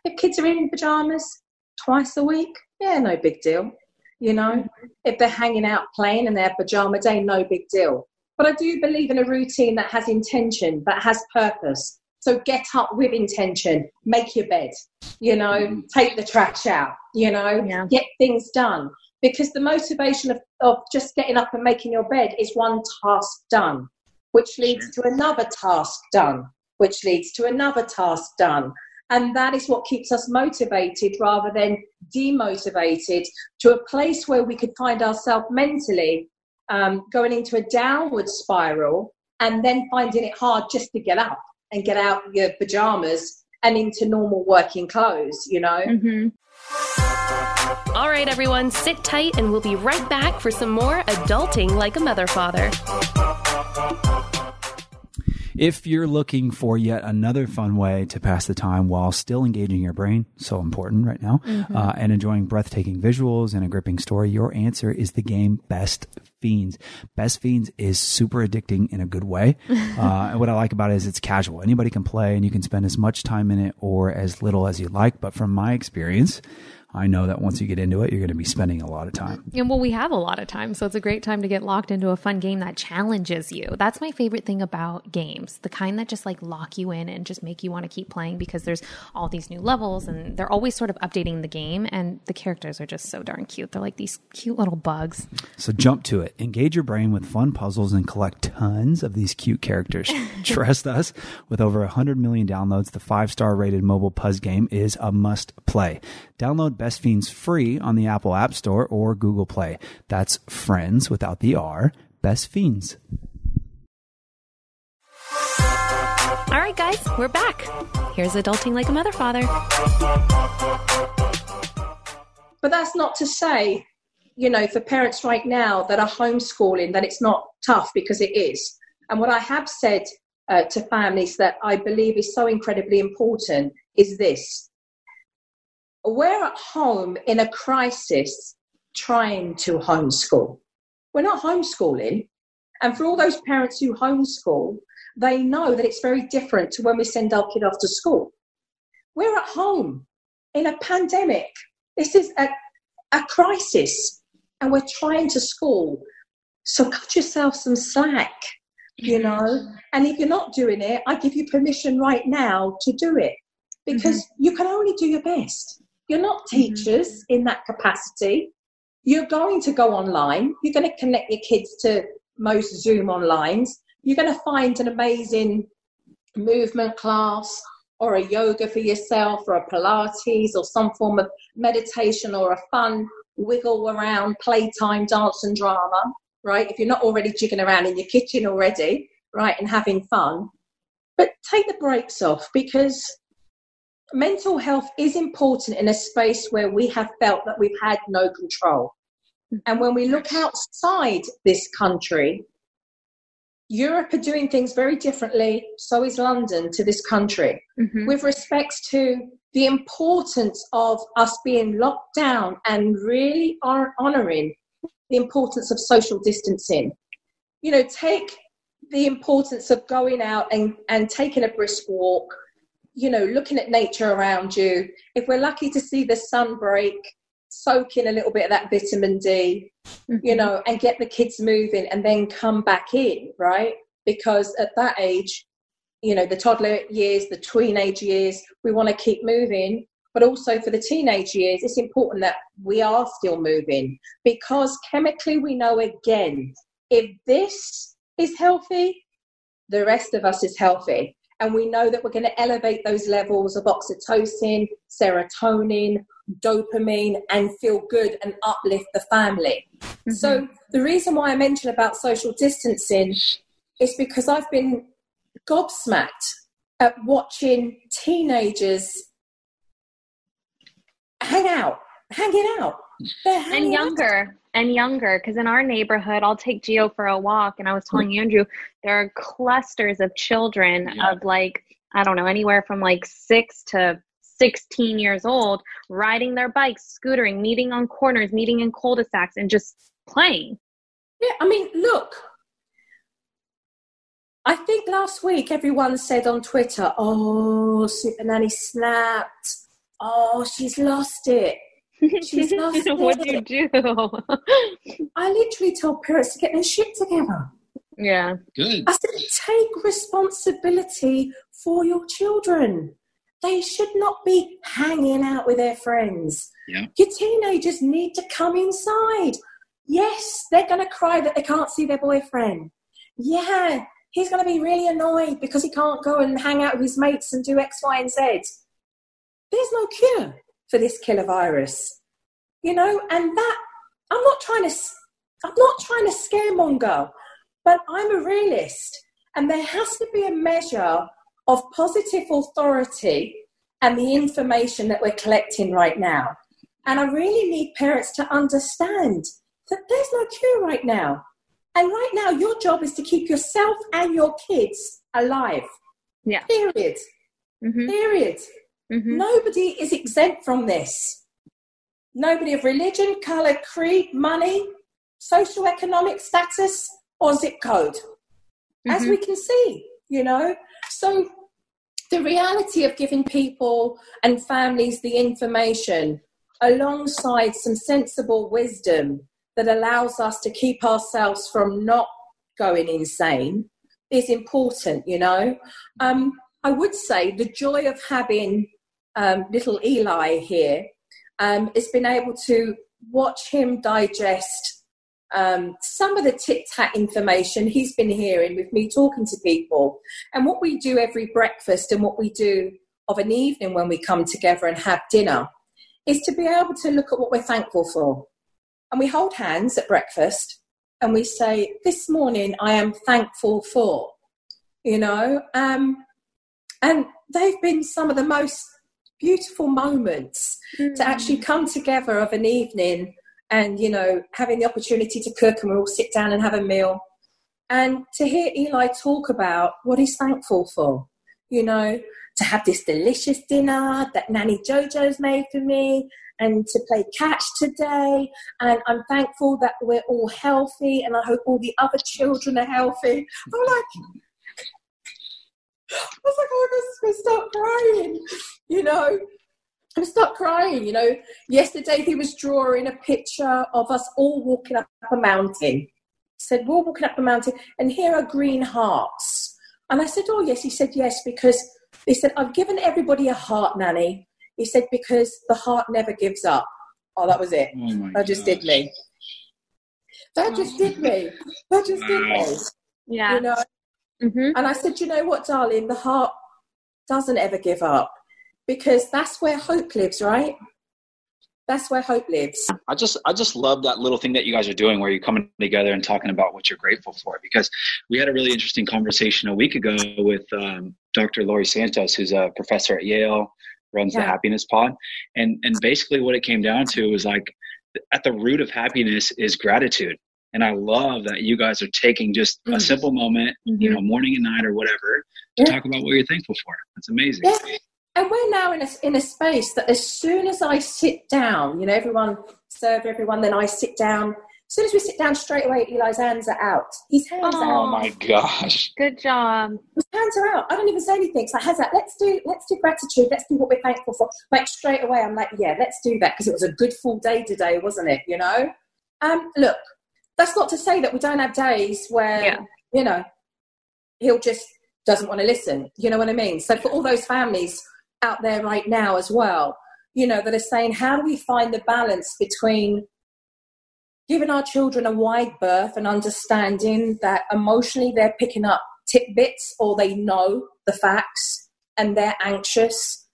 if kids are in pajamas twice a week, yeah, no big deal. You know, if they're hanging out playing and they have pajama day, no big deal. But I do believe in a routine that has intention, that has purpose. So get up with intention, make your bed, you know, mm. take the trash out, you know, yeah. get things done because the motivation of, of just getting up and making your bed is one task done, which leads to another task done, which leads to another task done. And that is what keeps us motivated rather than demotivated to a place where we could find ourselves mentally um, going into a downward spiral and then finding it hard just to get up and get out your pajamas and into normal working clothes, you know? Mm-hmm. All right, everyone, sit tight and we'll be right back for some more adulting like a mother father. If you're looking for yet another fun way to pass the time while still engaging your brain, so important right now, mm-hmm. uh, and enjoying breathtaking visuals and a gripping story, your answer is the game Best Fiends. Best Fiends is super addicting in a good way. Uh, and what I like about it is it's casual. Anybody can play and you can spend as much time in it or as little as you like. But from my experience, I know that once you get into it, you're going to be spending a lot of time. And well, we have a lot of time. So it's a great time to get locked into a fun game that challenges you. That's my favorite thing about games the kind that just like lock you in and just make you want to keep playing because there's all these new levels and they're always sort of updating the game. And the characters are just so darn cute. They're like these cute little bugs. So jump to it. Engage your brain with fun puzzles and collect tons of these cute characters. Trust us, with over 100 million downloads, the five star rated mobile Puzz game is a must play. Download Best Fiends free on the Apple App Store or Google Play. That's friends without the R, Best Fiends. All right, guys, we're back. Here's Adulting Like a Mother Father. But that's not to say, you know, for parents right now that are homeschooling, that it's not tough because it is. And what I have said uh, to families that I believe is so incredibly important is this we're at home in a crisis trying to homeschool. We're not homeschooling. And for all those parents who homeschool, they know that it's very different to when we send our kid off to school. We're at home in a pandemic. This is a, a crisis, and we're trying to school. So cut yourself some slack, you know. And if you're not doing it, I give you permission right now to do it because mm-hmm. you can only do your best. You're not mm-hmm. teachers mm-hmm. in that capacity. You're going to go online. You're going to connect your kids to most Zoom onlines. You're going to find an amazing movement class or a yoga for yourself or a Pilates or some form of meditation or a fun wiggle around playtime dance and drama, right? If you're not already jigging around in your kitchen already, right, and having fun. But take the brakes off because mental health is important in a space where we have felt that we've had no control. And when we look outside this country, Europe are doing things very differently. So is London to this country Mhm. with respect to the importance of us being locked down and really honoring the importance of social distancing. You know, take the importance of going out and, and taking a brisk walk, you know, looking at nature around you. If we're lucky to see the sun break, soak in a little bit of that vitamin D, you mm-hmm. know, and get the kids moving and then come back in, right? Because at that age, you know, the toddler years, the teenage years, we want to keep moving. But also for the teenage years, it's important that we are still moving because chemically we know again, if this is healthy, the rest of us is healthy. And we know that we're going to elevate those levels of oxytocin, serotonin, dopamine, and feel good and uplift the family. Mm-hmm. So, the reason why I mentioned about social distancing is because I've been gobsmacked at watching teenagers hang out, hanging out. They're hanging and out. And younger because in our neighborhood i'll take Gio for a walk and i was telling hmm. andrew there are clusters of children Yeah. of like i don't know anywhere from like six to 16 years old riding their bikes scootering meeting on corners meeting in cul-de-sacs and just playing Yeah, I mean, look. I think last week everyone said on Twitter, "Oh, Super Nanny snapped. Oh, she's lost it." She's lost what'd you do I literally told parents to get their shit together. yeah Good. I said, take responsibility for your children. They should not be hanging out with their friends. Yeah. Your teenagers need to come inside. Yes, they're going to cry that they can't see their boyfriend. Yeah, he's going to be really annoyed because he can't go and hang out with his mates and do X, Y, and Z. There's no cure for this killer virus, you know. And that I'm not trying to, I'm not trying to scaremonger, but I'm a realist, and there has to be a measure of positive authority and the information that we're collecting right now. And I really need parents to understand that there's no cure right now. And right now, your job is to keep yourself and your kids alive. Yeah. Period. hmm Period. Hmm Nobody is exempt from this. Nobody of religion, colour, creed, money, social economic status, or zip code, as Mhm. we can see, you know. So, the reality of giving people and families the information alongside some sensible wisdom that allows us to keep ourselves from not going insane is important, you know. Um, I would say the joy of having um, little Eli here um, has been able to watch him digest um, some of the tit tat information he's been hearing with me talking to people. And what we do every breakfast and what we do of an evening when we come together and have dinner is to be able to look at what we're thankful for. And we hold hands at breakfast and we say, This morning I am thankful for, you know. Um, and they've been some of the most beautiful moments to actually mm. come together of an evening and you know having the opportunity to cook and we all sit down and have a meal and to hear eli talk about what he's thankful for you know to have this delicious dinner that nanny jojo's made for me and to play catch today. And i'm thankful that we're all healthy and i hope all the other children are healthy. I'm like was like, oh my gosh, I'm gonna start crying, you know. I start crying, you know. Yesterday he was drawing a picture of us all walking up a mountain. He said, We're all walking up a mountain, and here are green hearts. And I said, Oh, yes. He said, Yes, because he said, I've given everybody a heart, Nanny. He said, Because the heart never gives up. Oh, that was it. Oh my That just did me. That just did me. That just did me. yeah You know, hmm and I said, you know what, darling, the heart doesn't ever give up because that's where hope lives, right? That's where hope lives. I just I just love that little thing that you guys are doing where you're coming together and talking about what you're grateful for because we had a really interesting conversation a week ago with um, Dr. Laurie Santos who's a professor at Yale runs the happiness pod and and basically what it came down to was like at the root of happiness is gratitude. And I love that you guys are taking just a Mm. simple moment, you Mhm. know, morning and night or whatever, to Yeah. talk about what you're thankful for. That's amazing. Yeah. And we're now in a, in a space that as soon as I sit down, you know, everyone serve everyone, then I sit down. As soon as we sit down straight away, Eli's hands are out. His hands are Oh out. my gosh. Good job. His hands are out. I don't even say anything. It's like, how's that? Let's do let's do gratitude. Let's do what we're thankful for. Like straight away, I'm like, yeah, let's do that because it was a good full day today, wasn't it? You know. Um, look, that's not to say that we don't have days where Yeah. you know he'll just doesn't want to listen. You know what I mean? So for all those families out there right now as well, you know, that are saying, how do we find the balance between giving our children a wide berth and understanding that emotionally they're picking up tidbits or they know the facts and they're anxious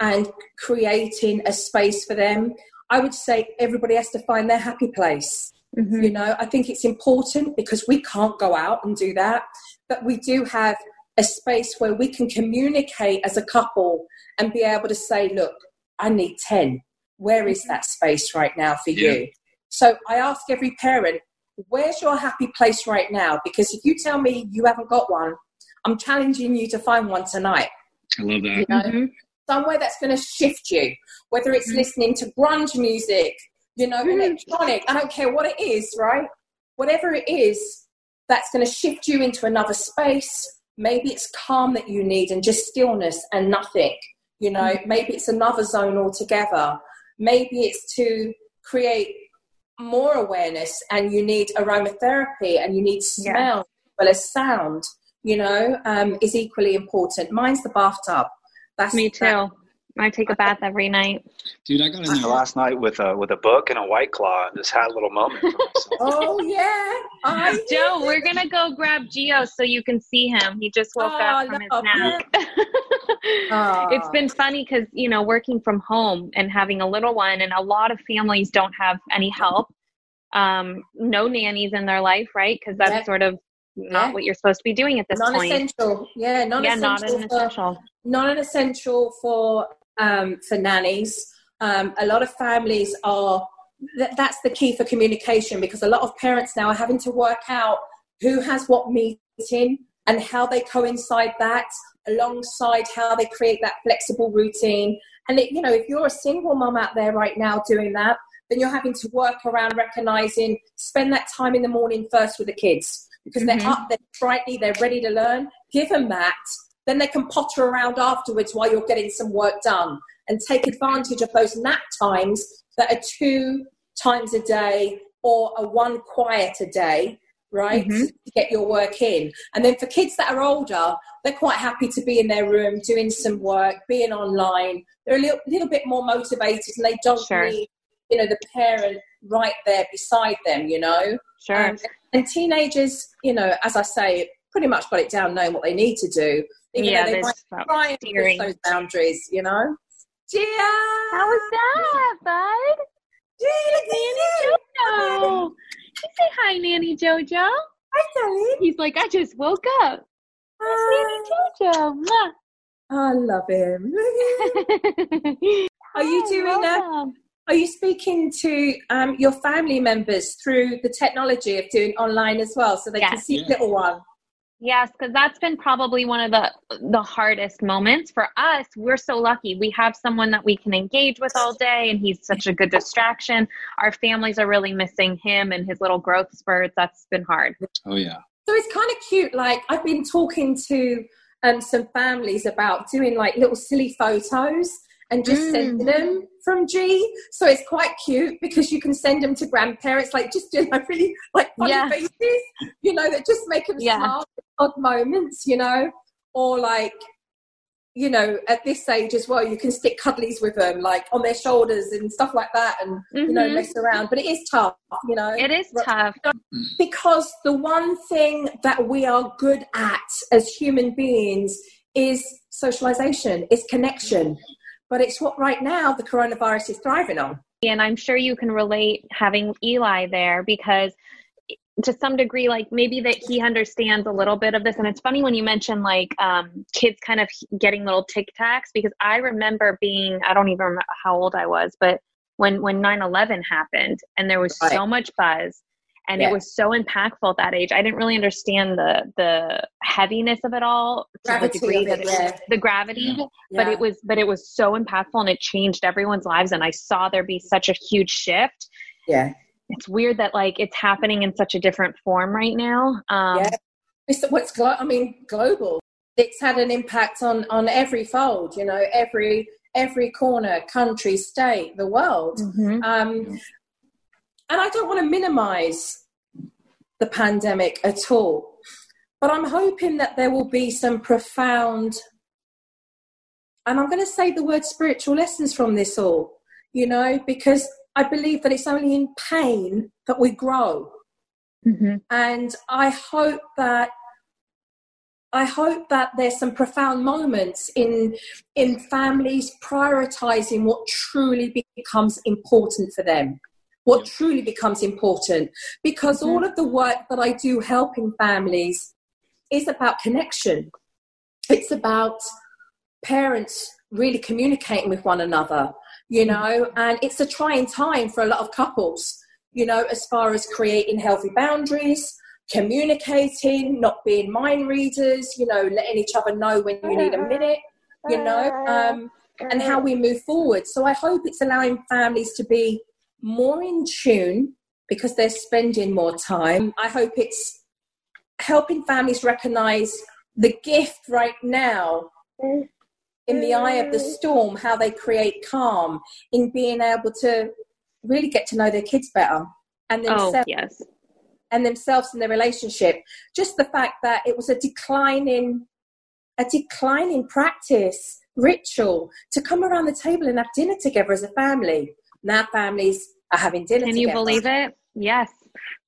and creating a space for them. I would say everybody has to find their happy place. Mhm. You know, I think it's important because we can't go out and do that, but we do have a space where we can communicate as a couple and be able to say, look, I need 10. Where is that space right now for Yeah. you? So I ask every parent, where's your happy place right now? Because if you tell me you haven't got one, I'm challenging you to find one tonight. I love that. You know, Mhm. somewhere that's going to shift you, whether it's Mhm. listening to grunge music, you know, Mhm. electronic, I don't care what it is, right? Whatever it is that's going to shift you into another space. Maybe it's calm that you need and just stillness and nothing, you know, maybe it's another zone altogether. Maybe it's to create more awareness and you need aromatherapy and you need Yeah. smell as well as sound, you know, um, is equally important. Mine's the bathtub. That's Me that- too. I take a bath every night. Dude, I got in there last night with a with a book and a white claw and just had a little moment. Oh yeah, I Jo, we're gonna go grab Gio so you can see him. He just woke Oh, up from his nap. Aw. it's been funny because you know working from home and having a little one, and a lot of families don't have any help, um, no nannies in their life, right? Because that's Yeah. sort of not Yeah. what you're supposed to be doing at this point. non-essential. Yeah, Yeah, non-essential. not an for, essential. not an essential for um, for nannies. Um, a lot of families are. That, that's the key for communication because a lot of parents now are having to work out who has what meeting and how they coincide that alongside how they create that flexible routine. And it, you know, if you're a single mom out there right now doing that, then you're having to work around recognizing spend that time in the morning first with the kids because Mhm. they're up, they're sprightly, they're ready to learn. Give them that. Then they can potter around afterwards while you're getting some work done and take advantage of those nap times that are two times a day or a one quiet a day, right? Mhm. To get your work in. And then for kids that are older, they're quite happy to be in their room doing some work, being online. They're a little, little bit more motivated and they don't Sure. need, you know, the parent right there beside them, you know? Sure. Um, and teenagers, you know, as I say, pretty much got it down knowing what they need to do. Even yeah, though they there's might try and steering. push those boundaries, you know? Gio! How was that, bud? Gio, Jojo. You say hi, Nanny Jojo. Hi, darling. He's like, I just woke up. Hi. Nanny Jojo. Mwah. I love him. Are you doing that? Are you speaking to um, your family members through the technology of doing online as well so they can see Yeah. little one? Yes, because that's been probably one of the the hardest moments for us. We're so lucky. We have someone that we can engage with all day, and he's such a good distraction. Our families are really missing him and his little growth spurts. That's been hard. Oh yeah. So it's kind of cute. Like I've been talking to um, some families about doing like little silly photos and just Mm. sending them from G. So it's quite cute because you can send them to grandparents, like just doing like really like funny Yeah. faces, you know, that just make them Yeah. smile odd moments, you know, or like. You know, at this age as well, you can stick cuddlies with them, like on their shoulders and stuff like that, and you know, Mhm. mess around. But it is tough, you know It is tough. because the one thing that we are good at as human beings is socialization, is connection. But it's what right now the coronavirus is thriving on. And I'm sure you can relate having Eli there because to some degree, like maybe that he understands a little bit of this. And it's funny when you mention like um, kids kind of getting little tic tacs because I remember being, I don't even remember how old I was, but when when 9-11 happened and there was Right. so much buzz and Yeah. it was so impactful at that age i didn't really understand the the heaviness of it all to Gravity the degree of it, that yeah. the gravity but it was but it was so impactful and it changed everyone's lives and i saw there be such a huge shift yeah. it's weird that like it's happening in such a different form right now um Yeah. It's what's glo- I mean global. It's had an impact on on every fold. You know, every every corner, country, state, the world. mhm. Um, and I don't want to minimize the pandemic at all, but I'm hoping that there will be some profound, and I'm going to say the word spiritual lessons from this all, you know, because I believe that it's only in pain that we grow. Mhm. And I hope that. I hope that there's some profound moments in in families prioritizing what truly becomes important for them what truly becomes important. Because mm-hmm. all of the work that I do helping families is about connection. It's about parents really communicating with one another, you mm-hmm. know, and it's a trying time for a lot of couples, you know, as far as creating healthy boundaries, communicating, not being mind readers, you know, letting each other know when you need a mm-hmm. minute, you know, um, and how we move forward. So I hope it's allowing families to be more in tune because they're spending more time. I hope it's helping families recognize the gift right now in the eye of the mm-hmm. storm, how they create calm in being able to really get to know their kids better and oh themselves yes and themselves and their relationship. Just the fact that it was a declining, a declining practice, ritual to come around the table and have dinner together as a family. Now families are having dinner Can you together. believe it? Yes.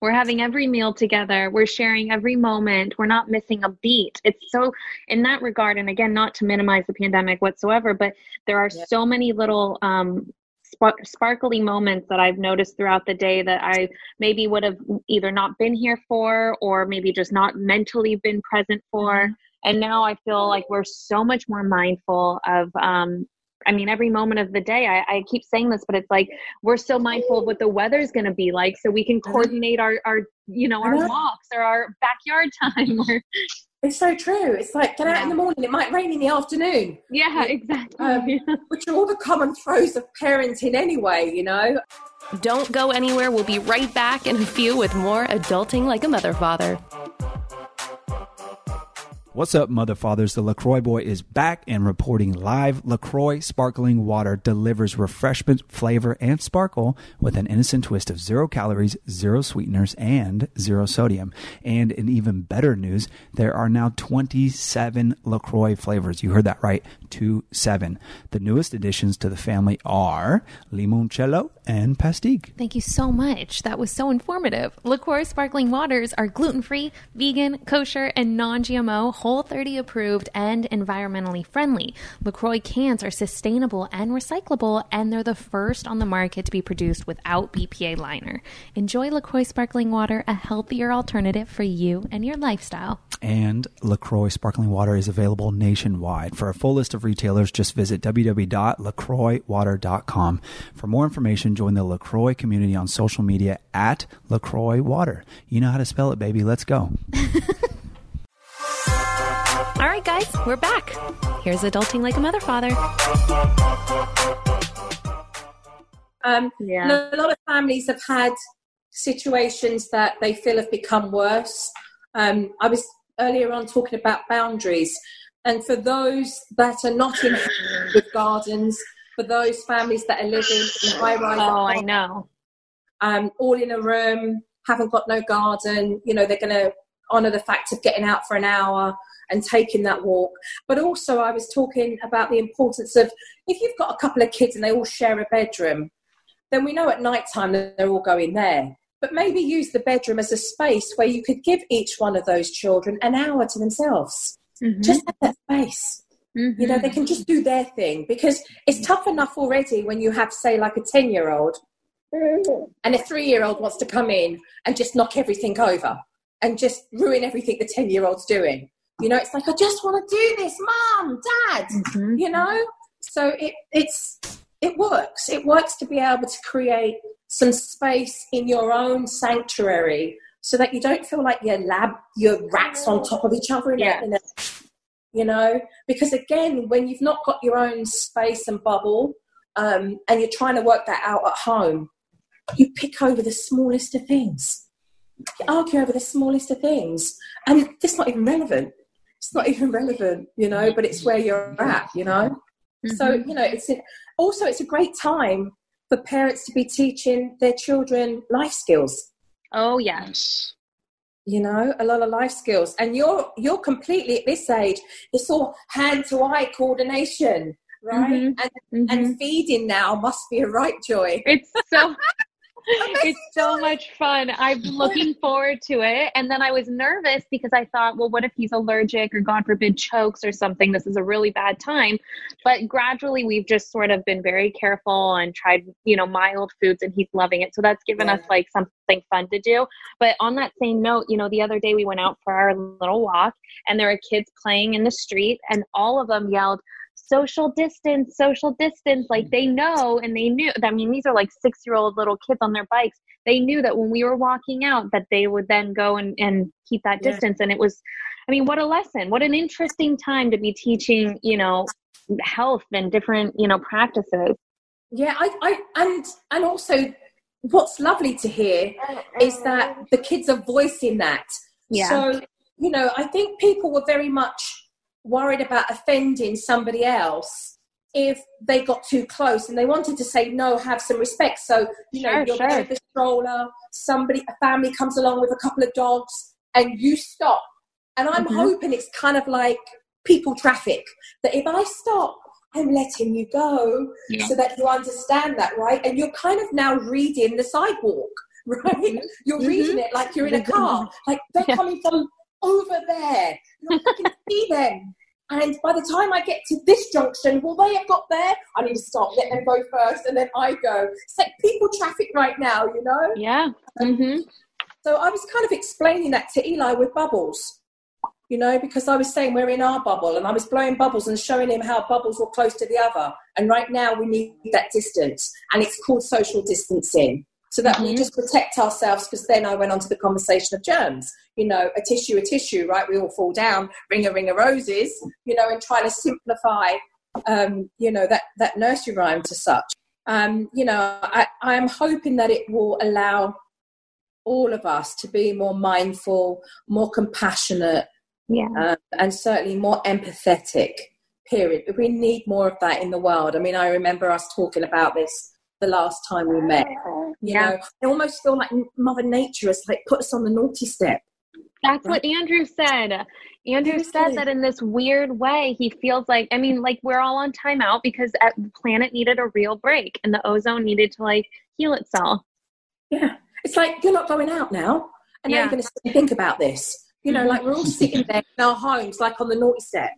We're having every meal together. We're sharing every moment. We're not missing a beat. It's so, in that regard, and again, not to minimize the pandemic whatsoever, but there are so many little um, spark- sparkly moments that I've noticed throughout the day that I maybe would have either not been here for or maybe just not mentally been present for. Mm-hmm. And now I feel like we're so much more mindful of, um, I mean, every moment of the day. I, I keep saying this, but it's like we're so mindful of what the weather's going to be like, so we can coordinate our, our, you know, our walks or our backyard time. Or It's so true. It's like get out in the morning. It might rain in the afternoon, yeah, exactly. Um, which are all the common throes of parenting anyway. You know. Don't go anywhere. We'll be right back in a few with more Adulting Like a Mother Father. What's up, mother fathers? The LaCroix boy is back and reporting live. LaCroix sparkling water delivers refreshment, flavor, and sparkle with an innocent twist of zero calories, zero sweeteners, and zero sodium. And in even better news, there are now 27 LaCroix flavors. You heard that right. Two, seven. The newest additions to the family are limoncello and pastèque. Thank you so much. That was so informative. LaCroix sparkling waters are gluten free, vegan, kosher, and non GMO, Whole 30 approved, and environmentally friendly. LaCroix cans are sustainable and recyclable, and they're the first on the market to be produced without BPA liner. Enjoy LaCroix sparkling water, a healthier alternative for you and your lifestyle. and LaCroix sparkling water is available nationwide. For a full list of retailers, just visit www.lacroixwater.com. For more information, join the LaCroix community on social media at LaCroix Water. You know how to spell it, baby. Let's go. All right, guys, we're back. Here's Adulting Like a Mother Father. Um, Yeah. a lot of families have had situations that they feel have become worse. Um, I was earlier on talking about boundaries, and for those that are not in with gardens, for those families that are living in high rise, Oh, I know. um, all in a room, haven't got no garden, you know, they're going to honour the fact of getting out for an hour and taking that walk. But also, I was talking about the importance of if you've got a couple of kids and they all share a bedroom, then we know at night time that they're all going there. But maybe use the bedroom as a space where you could give each one of those children an hour to themselves. Mhm. Just have that space. Mhm. You know, they can just do their thing because it's tough enough already when you have, say, like a 10 year old and a three year old wants to come in and just knock everything over and just ruin everything the 10 year old's doing. You know, it's like, I just want to do this, mom, dad, Mhm. you know? So it, it's, it works. It works to be able to create some space in your own sanctuary so that you don't feel like your lab, your rats on top of each other in, Yeah. a, in a you know? Because again when you've not got your own space and bubble um, and you're trying to work that out at home you pick over the smallest of things. You argue over the smallest of things. And it's not even relevant. It's not even relevant you know but it's where you're at you know? So you know it's a, also it's a great time for parents to be teaching their children life skills. Oh. Yes. You know a lot of life skills and you're you're completely at this age it's all hand to eye coordination right Mhm. and Mhm. and feeding now must be a right joy It's so it's so much fun. I'm looking forward to it. And then I was nervous because I thought, well, what if he's allergic or God forbid chokes or something? This is a really bad time. But gradually we've just sort of been very careful and tried, you know, mild foods and he's loving it. So that's given Yeah. us like something fun to do. But on that same note, you know, the other day we went out for our little walk and there were kids playing in the street and all of them yelled, social distance, social distance. Like they know and they knew. I mean, these are like six year old little kids on their bikes. They knew that when we were walking out, that they would then go and, and keep that Yeah. distance. And it was, I mean, what a lesson. What an interesting time to be teaching, you know, health and different, you know, practices. yeah i i and and also what's lovely to hear is that the kids are voicing that Yeah. so you know i think people were very much worried about offending somebody else if they got too close and they wanted to say no have some respect so you know Sure, you're sure. there with the stroller somebody a family comes along with a couple of dogs and you stop and i'm Mhm. hoping it's kind of like people traffic that if i stop i'm letting you go Yeah. so that you understand that right and you're kind of now reading the sidewalk right mm-hmm. you're mm-hmm. reading it like you're in a mm-hmm. car like they're Yeah. coming from over there You're I can see them and by the time I get to this junction, will they have got there? I need to stop, let them go first, and then I go. It's like people traffic right now, you know? Yeah. hmm So I was kind of explaining that to Eli with bubbles, you know, because I was saying we're in our bubble and I was blowing bubbles and showing him how bubbles were close to the other. And right now we need that distance and it's called social distancing so that we Mhm. just protect ourselves because then I went on to the conversation of germs, you know, a tissue, a tissue, right? We all fall down, ring a ring of roses, you know, and trying to simplify, um, you know, that, that nursery rhyme to such. Um, you know, I, I'm hoping that it will allow all of us to be more mindful, more compassionate, Yeah. um, and certainly more empathetic. Period. We need more of that in the world. I mean, I remember us talking about this the last time we met. You Yeah. know, I almost feel like Mother Nature has like put us on the naughty step. That's what Andrew said. Andrew Really? said that in this weird way, he feels like, I mean, like we're all on timeout because the planet needed a real break and the ozone needed to like heal itself. Yeah, it's like you're not going out now, and now you're going to think about this. You know, like we're all sitting there in our homes, like on the naughty step.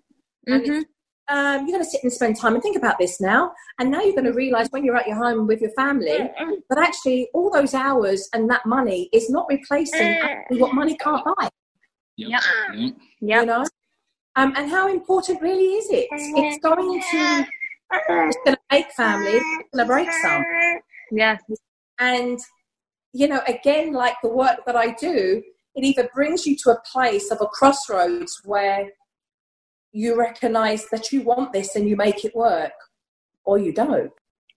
Mhm. it's, um, you're going to sit and spend time and think about this now. And now you're going to mm-hmm. realize when you're at your home with your family, mm-hmm. but actually, all those hours and that money is not replacing mm-hmm. what money can't buy. Yep. Yeah. Yep. You know, um, and how important really is it? It's going to it's going to make families, it's going to break some. Yeah. And, you know, again, like the work that I do, it either brings you to a place of a crossroads where you recognize that you want this and you make it work, or you don't.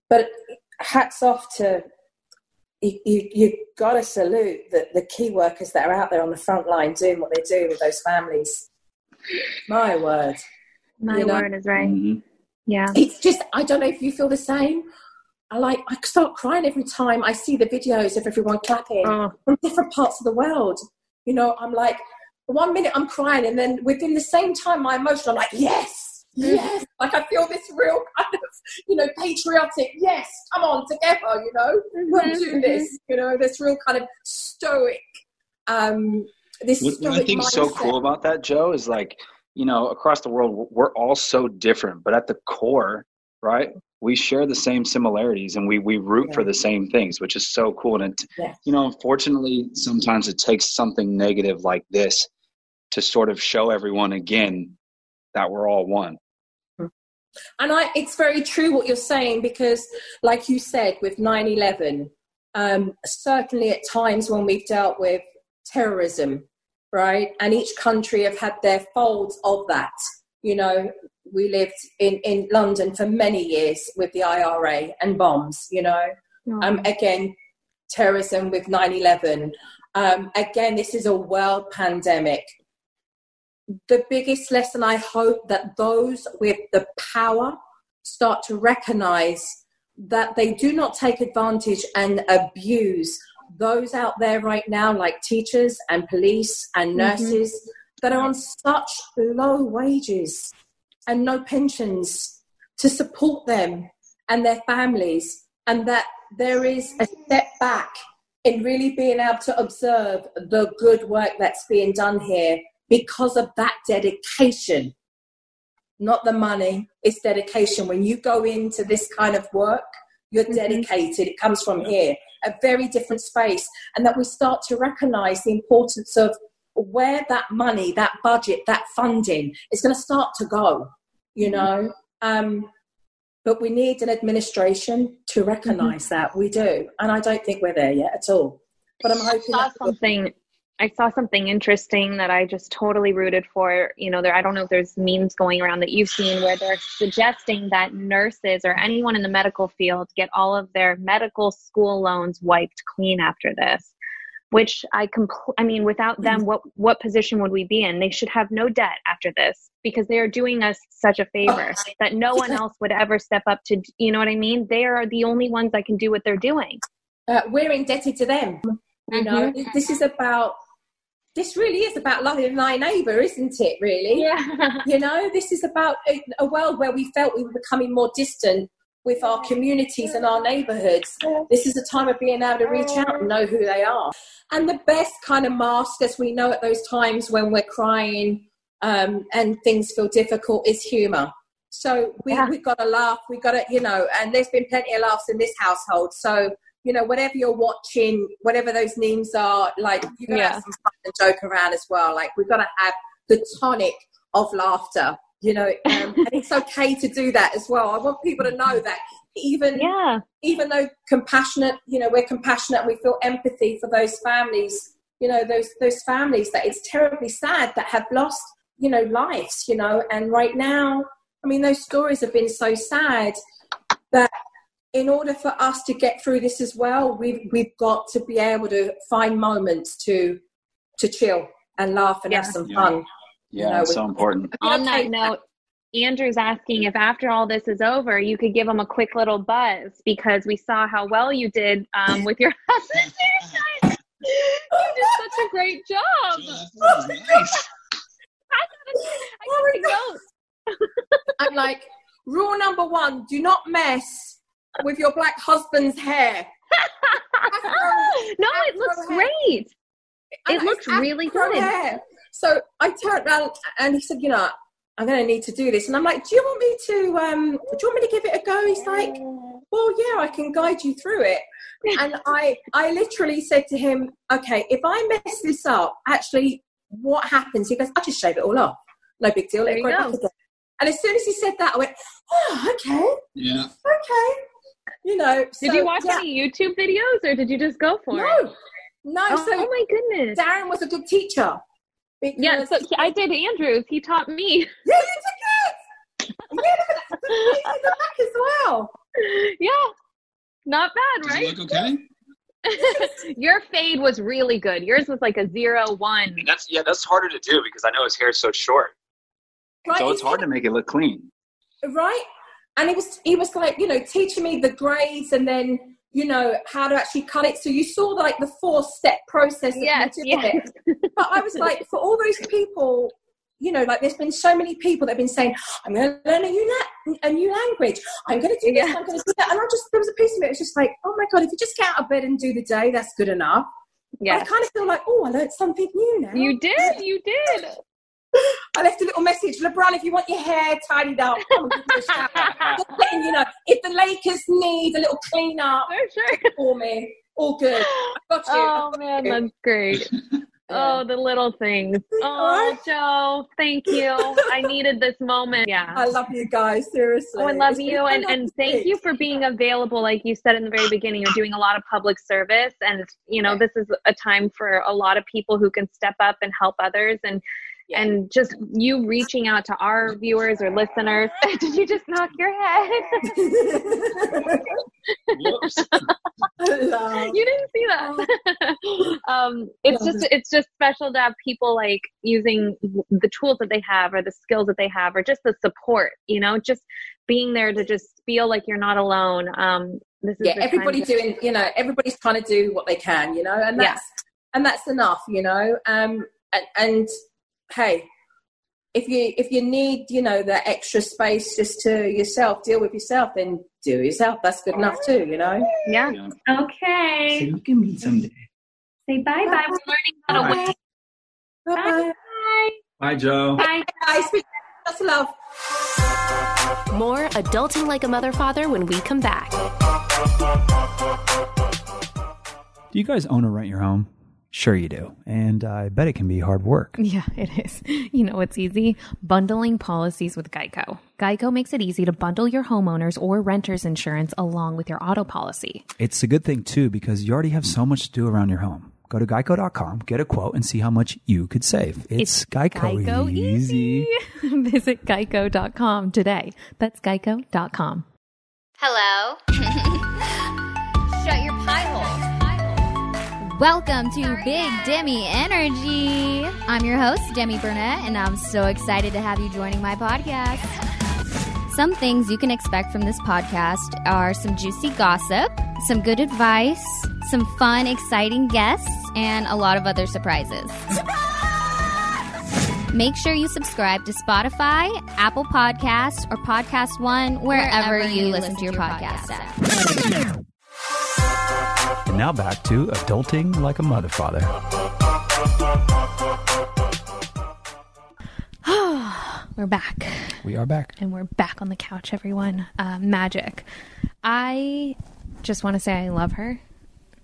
But hats off to you, you, you got to salute the, the key workers that are out there on the front line doing what they do with those families. My word. My You know? word is right. Mhm. Yeah. It's just, I don't know if you feel the same. I like, I start crying every time I see the videos of everyone clapping Oh, from different parts of the world. You know, I'm like, one minute I'm crying, and then within the same time, my emotion, I'm like, yes, mm-hmm. yes. Like I feel this real kind of, you know, patriotic, yes, come on, together, you know, mm-hmm, we'll do mm-hmm. this. You know, this real kind of stoic, um, this What, what I stoic think is so cool about that, Jo, is like, you know, across the world, we're all so different, but at the core, right? We share the same similarities and we, we root for the same things, which is so cool. And, it, Yeah. you know, unfortunately, sometimes it takes something negative like this to sort of show everyone again that we're all one. And I, it's very true what you're saying because, like you said, with 9 11, um, certainly at times when we've dealt with terrorism, right? And each country have had their folds of that. You know, we lived in, in London for many years with the IRA and bombs, you know. Um, again, terrorism with 9 11. Um, again, this is a world pandemic. The biggest lesson I hope that those with the power start to recognize that they do not take advantage and abuse those out there right now, like teachers and police and Mm-hmm. nurses, mm-hmm. that are on such low wages and no pensions to support them and their families, and that there is a step back in really being able to observe the good work that's being done here because of that dedication. Not the money, it's dedication. When you go into this kind of work, you're mm-hmm. dedicated. It comes from here, a very different space. And that we start to recognize the importance of where that money, that budget, that funding is going to start to go, you mm-hmm. know. Um, but we need an administration to mm-hmm. recognize that we do. And I don't think we're there yet at all. But I'm hoping that's, that something I saw something interesting that I just totally rooted for. You know, there I don't know if there's memes going around that you've seen where they're suggesting that nurses or anyone in the medical field get all of their medical school loans wiped clean after this. Which I compl- I mean, without them, what what position would we be in? They should have no debt after this because they are doing us such a favor that no one else would ever step up to. You know what I mean? They are the only ones that can do what they're doing. uh, we're indebted to them. You know, this is about. This really is about loving thy neighbour, isn't it? Really, Yeah. you know, this is about a, a world where we felt we were becoming more distant with our communities and our neighbourhoods. This is a time of being able to reach out and know who they are. And the best kind of mask, as we know at those times when we're crying um, and things feel difficult, is humour. So we, Yeah. we've got to laugh. We've got to, you know, and there's been plenty of laughs in this household. So, you know, whatever you're watching, whatever those names are, like, you've got to Yeah. have some fun and joke around as well. Like, we've got to have the tonic of laughter, you know, um, and it's okay to do that as well. I want people to know that even Yeah. even though compassionate, you know, we're compassionate and we feel empathy for those families, you know, those those families that it's terribly sad that have lost, you know, lives, you know, and right now, I mean, those stories have been so sad that in order for us to get through this as well, we've we've got to be able to find moments to to chill and laugh and have some Yeah. fun. Yeah, know, it's so important. On that note, Andrew's asking if after all this is over, you could give him a quick little buzz because we saw how well you did um, with your husband. You did such a great job. I gotta, I gotta notes. I'm like, rule number one: do not mess with your black husband's hair. no, it looks great. And It looks really afro good. hair. So I turned around and he said, you know, I'm going to need to do this. And I'm like, do you want me to, um, do you want me to give it a go? He's like, well, yeah, I can guide you through it. And I, I literally said to him, okay, if I mess this up, actually, what happens? He goes, I'll just shave it all off. No big deal. There it you go. back again. And as soon as he said that, I went, oh, okay, Yeah. okay. You know. Did so, you watch yeah. any YouTube videos or did you just go for it? No, no. Oh, so oh my goodness. Darren was a good teacher. Because, Yeah, so he- I did Andrews. He taught me. Yeah, you did good. Yeah, look. The in the back as well. yeah. Not bad, right? okay? Your fade was really good. Yours was like a zero one. That's yeah, that's harder to do because I know his hair is so short. Right? So it's hard to make it look clean. right? And he was he was like, you know, teaching me the grades and then, you know, how to actually cut it. So you saw like the four step process Yes, me yes. But I was like, for all those people, you know, like there's been so many people that have been saying, I'm going to learn a new, la- a new language. I'm going to do this. Yeah. I'm going to do that. And I just, there was a piece of it. It was just like, oh my God, if you just get out of bed and do the day, that's good enough. yeah I kind of feel like, oh, I learned something new now. You did. You did. I left a little message, LeBron, if you want your hair tidied up, come and give me a shout. Just letting you know, if the Lakers need a little clean up For sure. for me, all good. You. Oh man, that's great. Oh, the little things. Oh, Jo. thank you. I needed this moment. Yeah. I love you guys, seriously. Oh, I love It's you. And, and thank you for being available. Like you said in the very beginning, you're doing a lot of public service. And, you know, this is a time for a lot of people who can step up and help others. And, Yeah. and just you reaching out to our viewers or listeners. Did you just knock your head? You didn't see that. um, it's just it's just special to have people like using the tools that they have or the skills that they have or just the support. You know, just being there to just feel like you're not alone. Um, this is yeah the time everybody to- doing you know everybody's trying to do what they can you know and Yeah. that's and that's enough you know um and, and hey if you if you need you know the extra space just to yourself deal with yourself then do it yourself that's good enough too you know Yeah. Yeah. Okay. you can meet someday. Say bye bye. We're learning how to Bye. wait. bye Bye. Bye, Jo. Bye. bye speak lots of love More Adulting Like a Mother Father when we come back. Do you guys own or rent your home? Sure, you do. And I bet it can be hard work. Yeah, it is. You know what's easy? Bundling policies with Geico. Geico makes it easy to bundle your homeowners or renters insurance along with your auto policy. It's a good thing, too, because you already have so much to do around your home. Go to geico.com, get a quote, and see how much you could save. It's, Geico, Geico easy. easy. Visit geico.com today. That's geico.com. Hello. Welcome to Big Demi Energy. I'm your host, Demi Burnett, and I'm so excited to have you joining my podcast. Some things you can expect from this podcast are some juicy gossip, some good advice, some fun, exciting guests, and a lot of other surprises. Make sure you subscribe to Spotify, Apple Podcasts, or Podcast One, wherever, you, listen, to your podcast, at. And now back to adulting like a mother father. We're back. We are back. and we're back on the couch, everyone. Uh, magic. I just want to say I love her.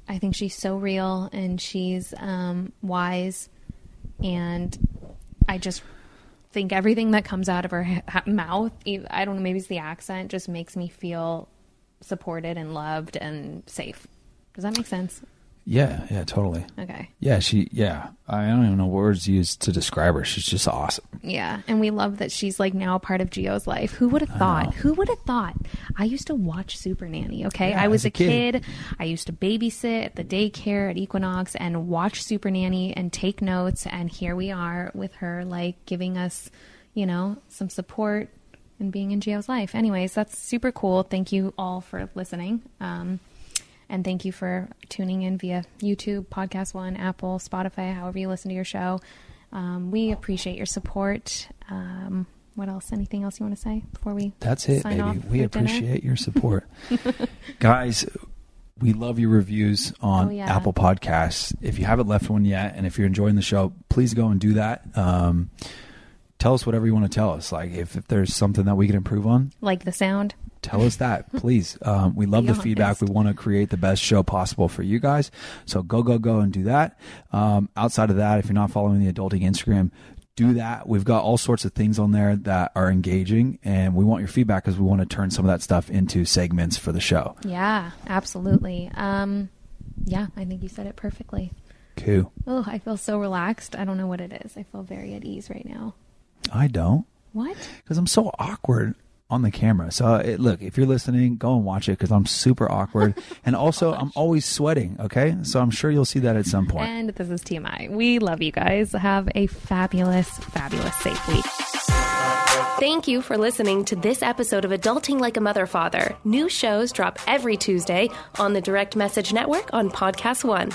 I think she's so real and she's um, wise, and I just think everything that comes out of her ha- mouth, I don't know, maybe it's the accent, just makes me feel supported and loved and safe. Does that make sense? Yeah, yeah, totally. Okay. Yeah, she. Yeah, I don't even know words used to describe her. She's just awesome. Yeah, and we love that she's like now a part of Gio's life. Who would have thought? Who would have thought? I used to watch Super Nanny. Okay, Yeah, I was a a kid. kid. I used to babysit at the daycare at Equinox and watch Super Nanny and take notes. And here we are with her, like giving us, you know, some support and being in Gio's life. Anyways, that's super cool. Thank you all for listening. Um, and thank you for tuning in via YouTube, Podcast One, Apple, Spotify, however you listen to your show. Um, we appreciate your support. Um, what else? Anything else you want to say before we? That's it, baby. We for dinner? appreciate your support. Guys, we love your reviews on Oh, yeah. Apple Podcasts. If you haven't left one yet, and if you're enjoying the show, please go and do that. Um, tell us whatever you want to tell us. Like if, if there's something that we can improve on, Like the sound. tell us that, please. Um, we love Be the feedback. We want to create the best show possible for you guys. So go, go, go and do that. Um, outside of that, if you're not following the adulting Instagram, do that. We've got all sorts of things on there that are engaging, and we want your feedback because we want to turn some of that stuff into segments for the show. Yeah, absolutely. Um, yeah, I think you said it perfectly. Cool. Oh, I feel so relaxed. I don't know what it is. I feel very at ease right now. I don't What? because I'm so awkward on the camera. So uh, it, look, if you're listening, go and watch it because I'm super awkward, and also I'm always sweating. Okay, so I'm sure you'll see that at some point. And this is TMI. We love you guys. Have a fabulous, fabulous, safe week. Thank you for listening to this episode of Adulting Like a Mother Father. New shows drop every Tuesday on the Direct Message Network on Podcast One.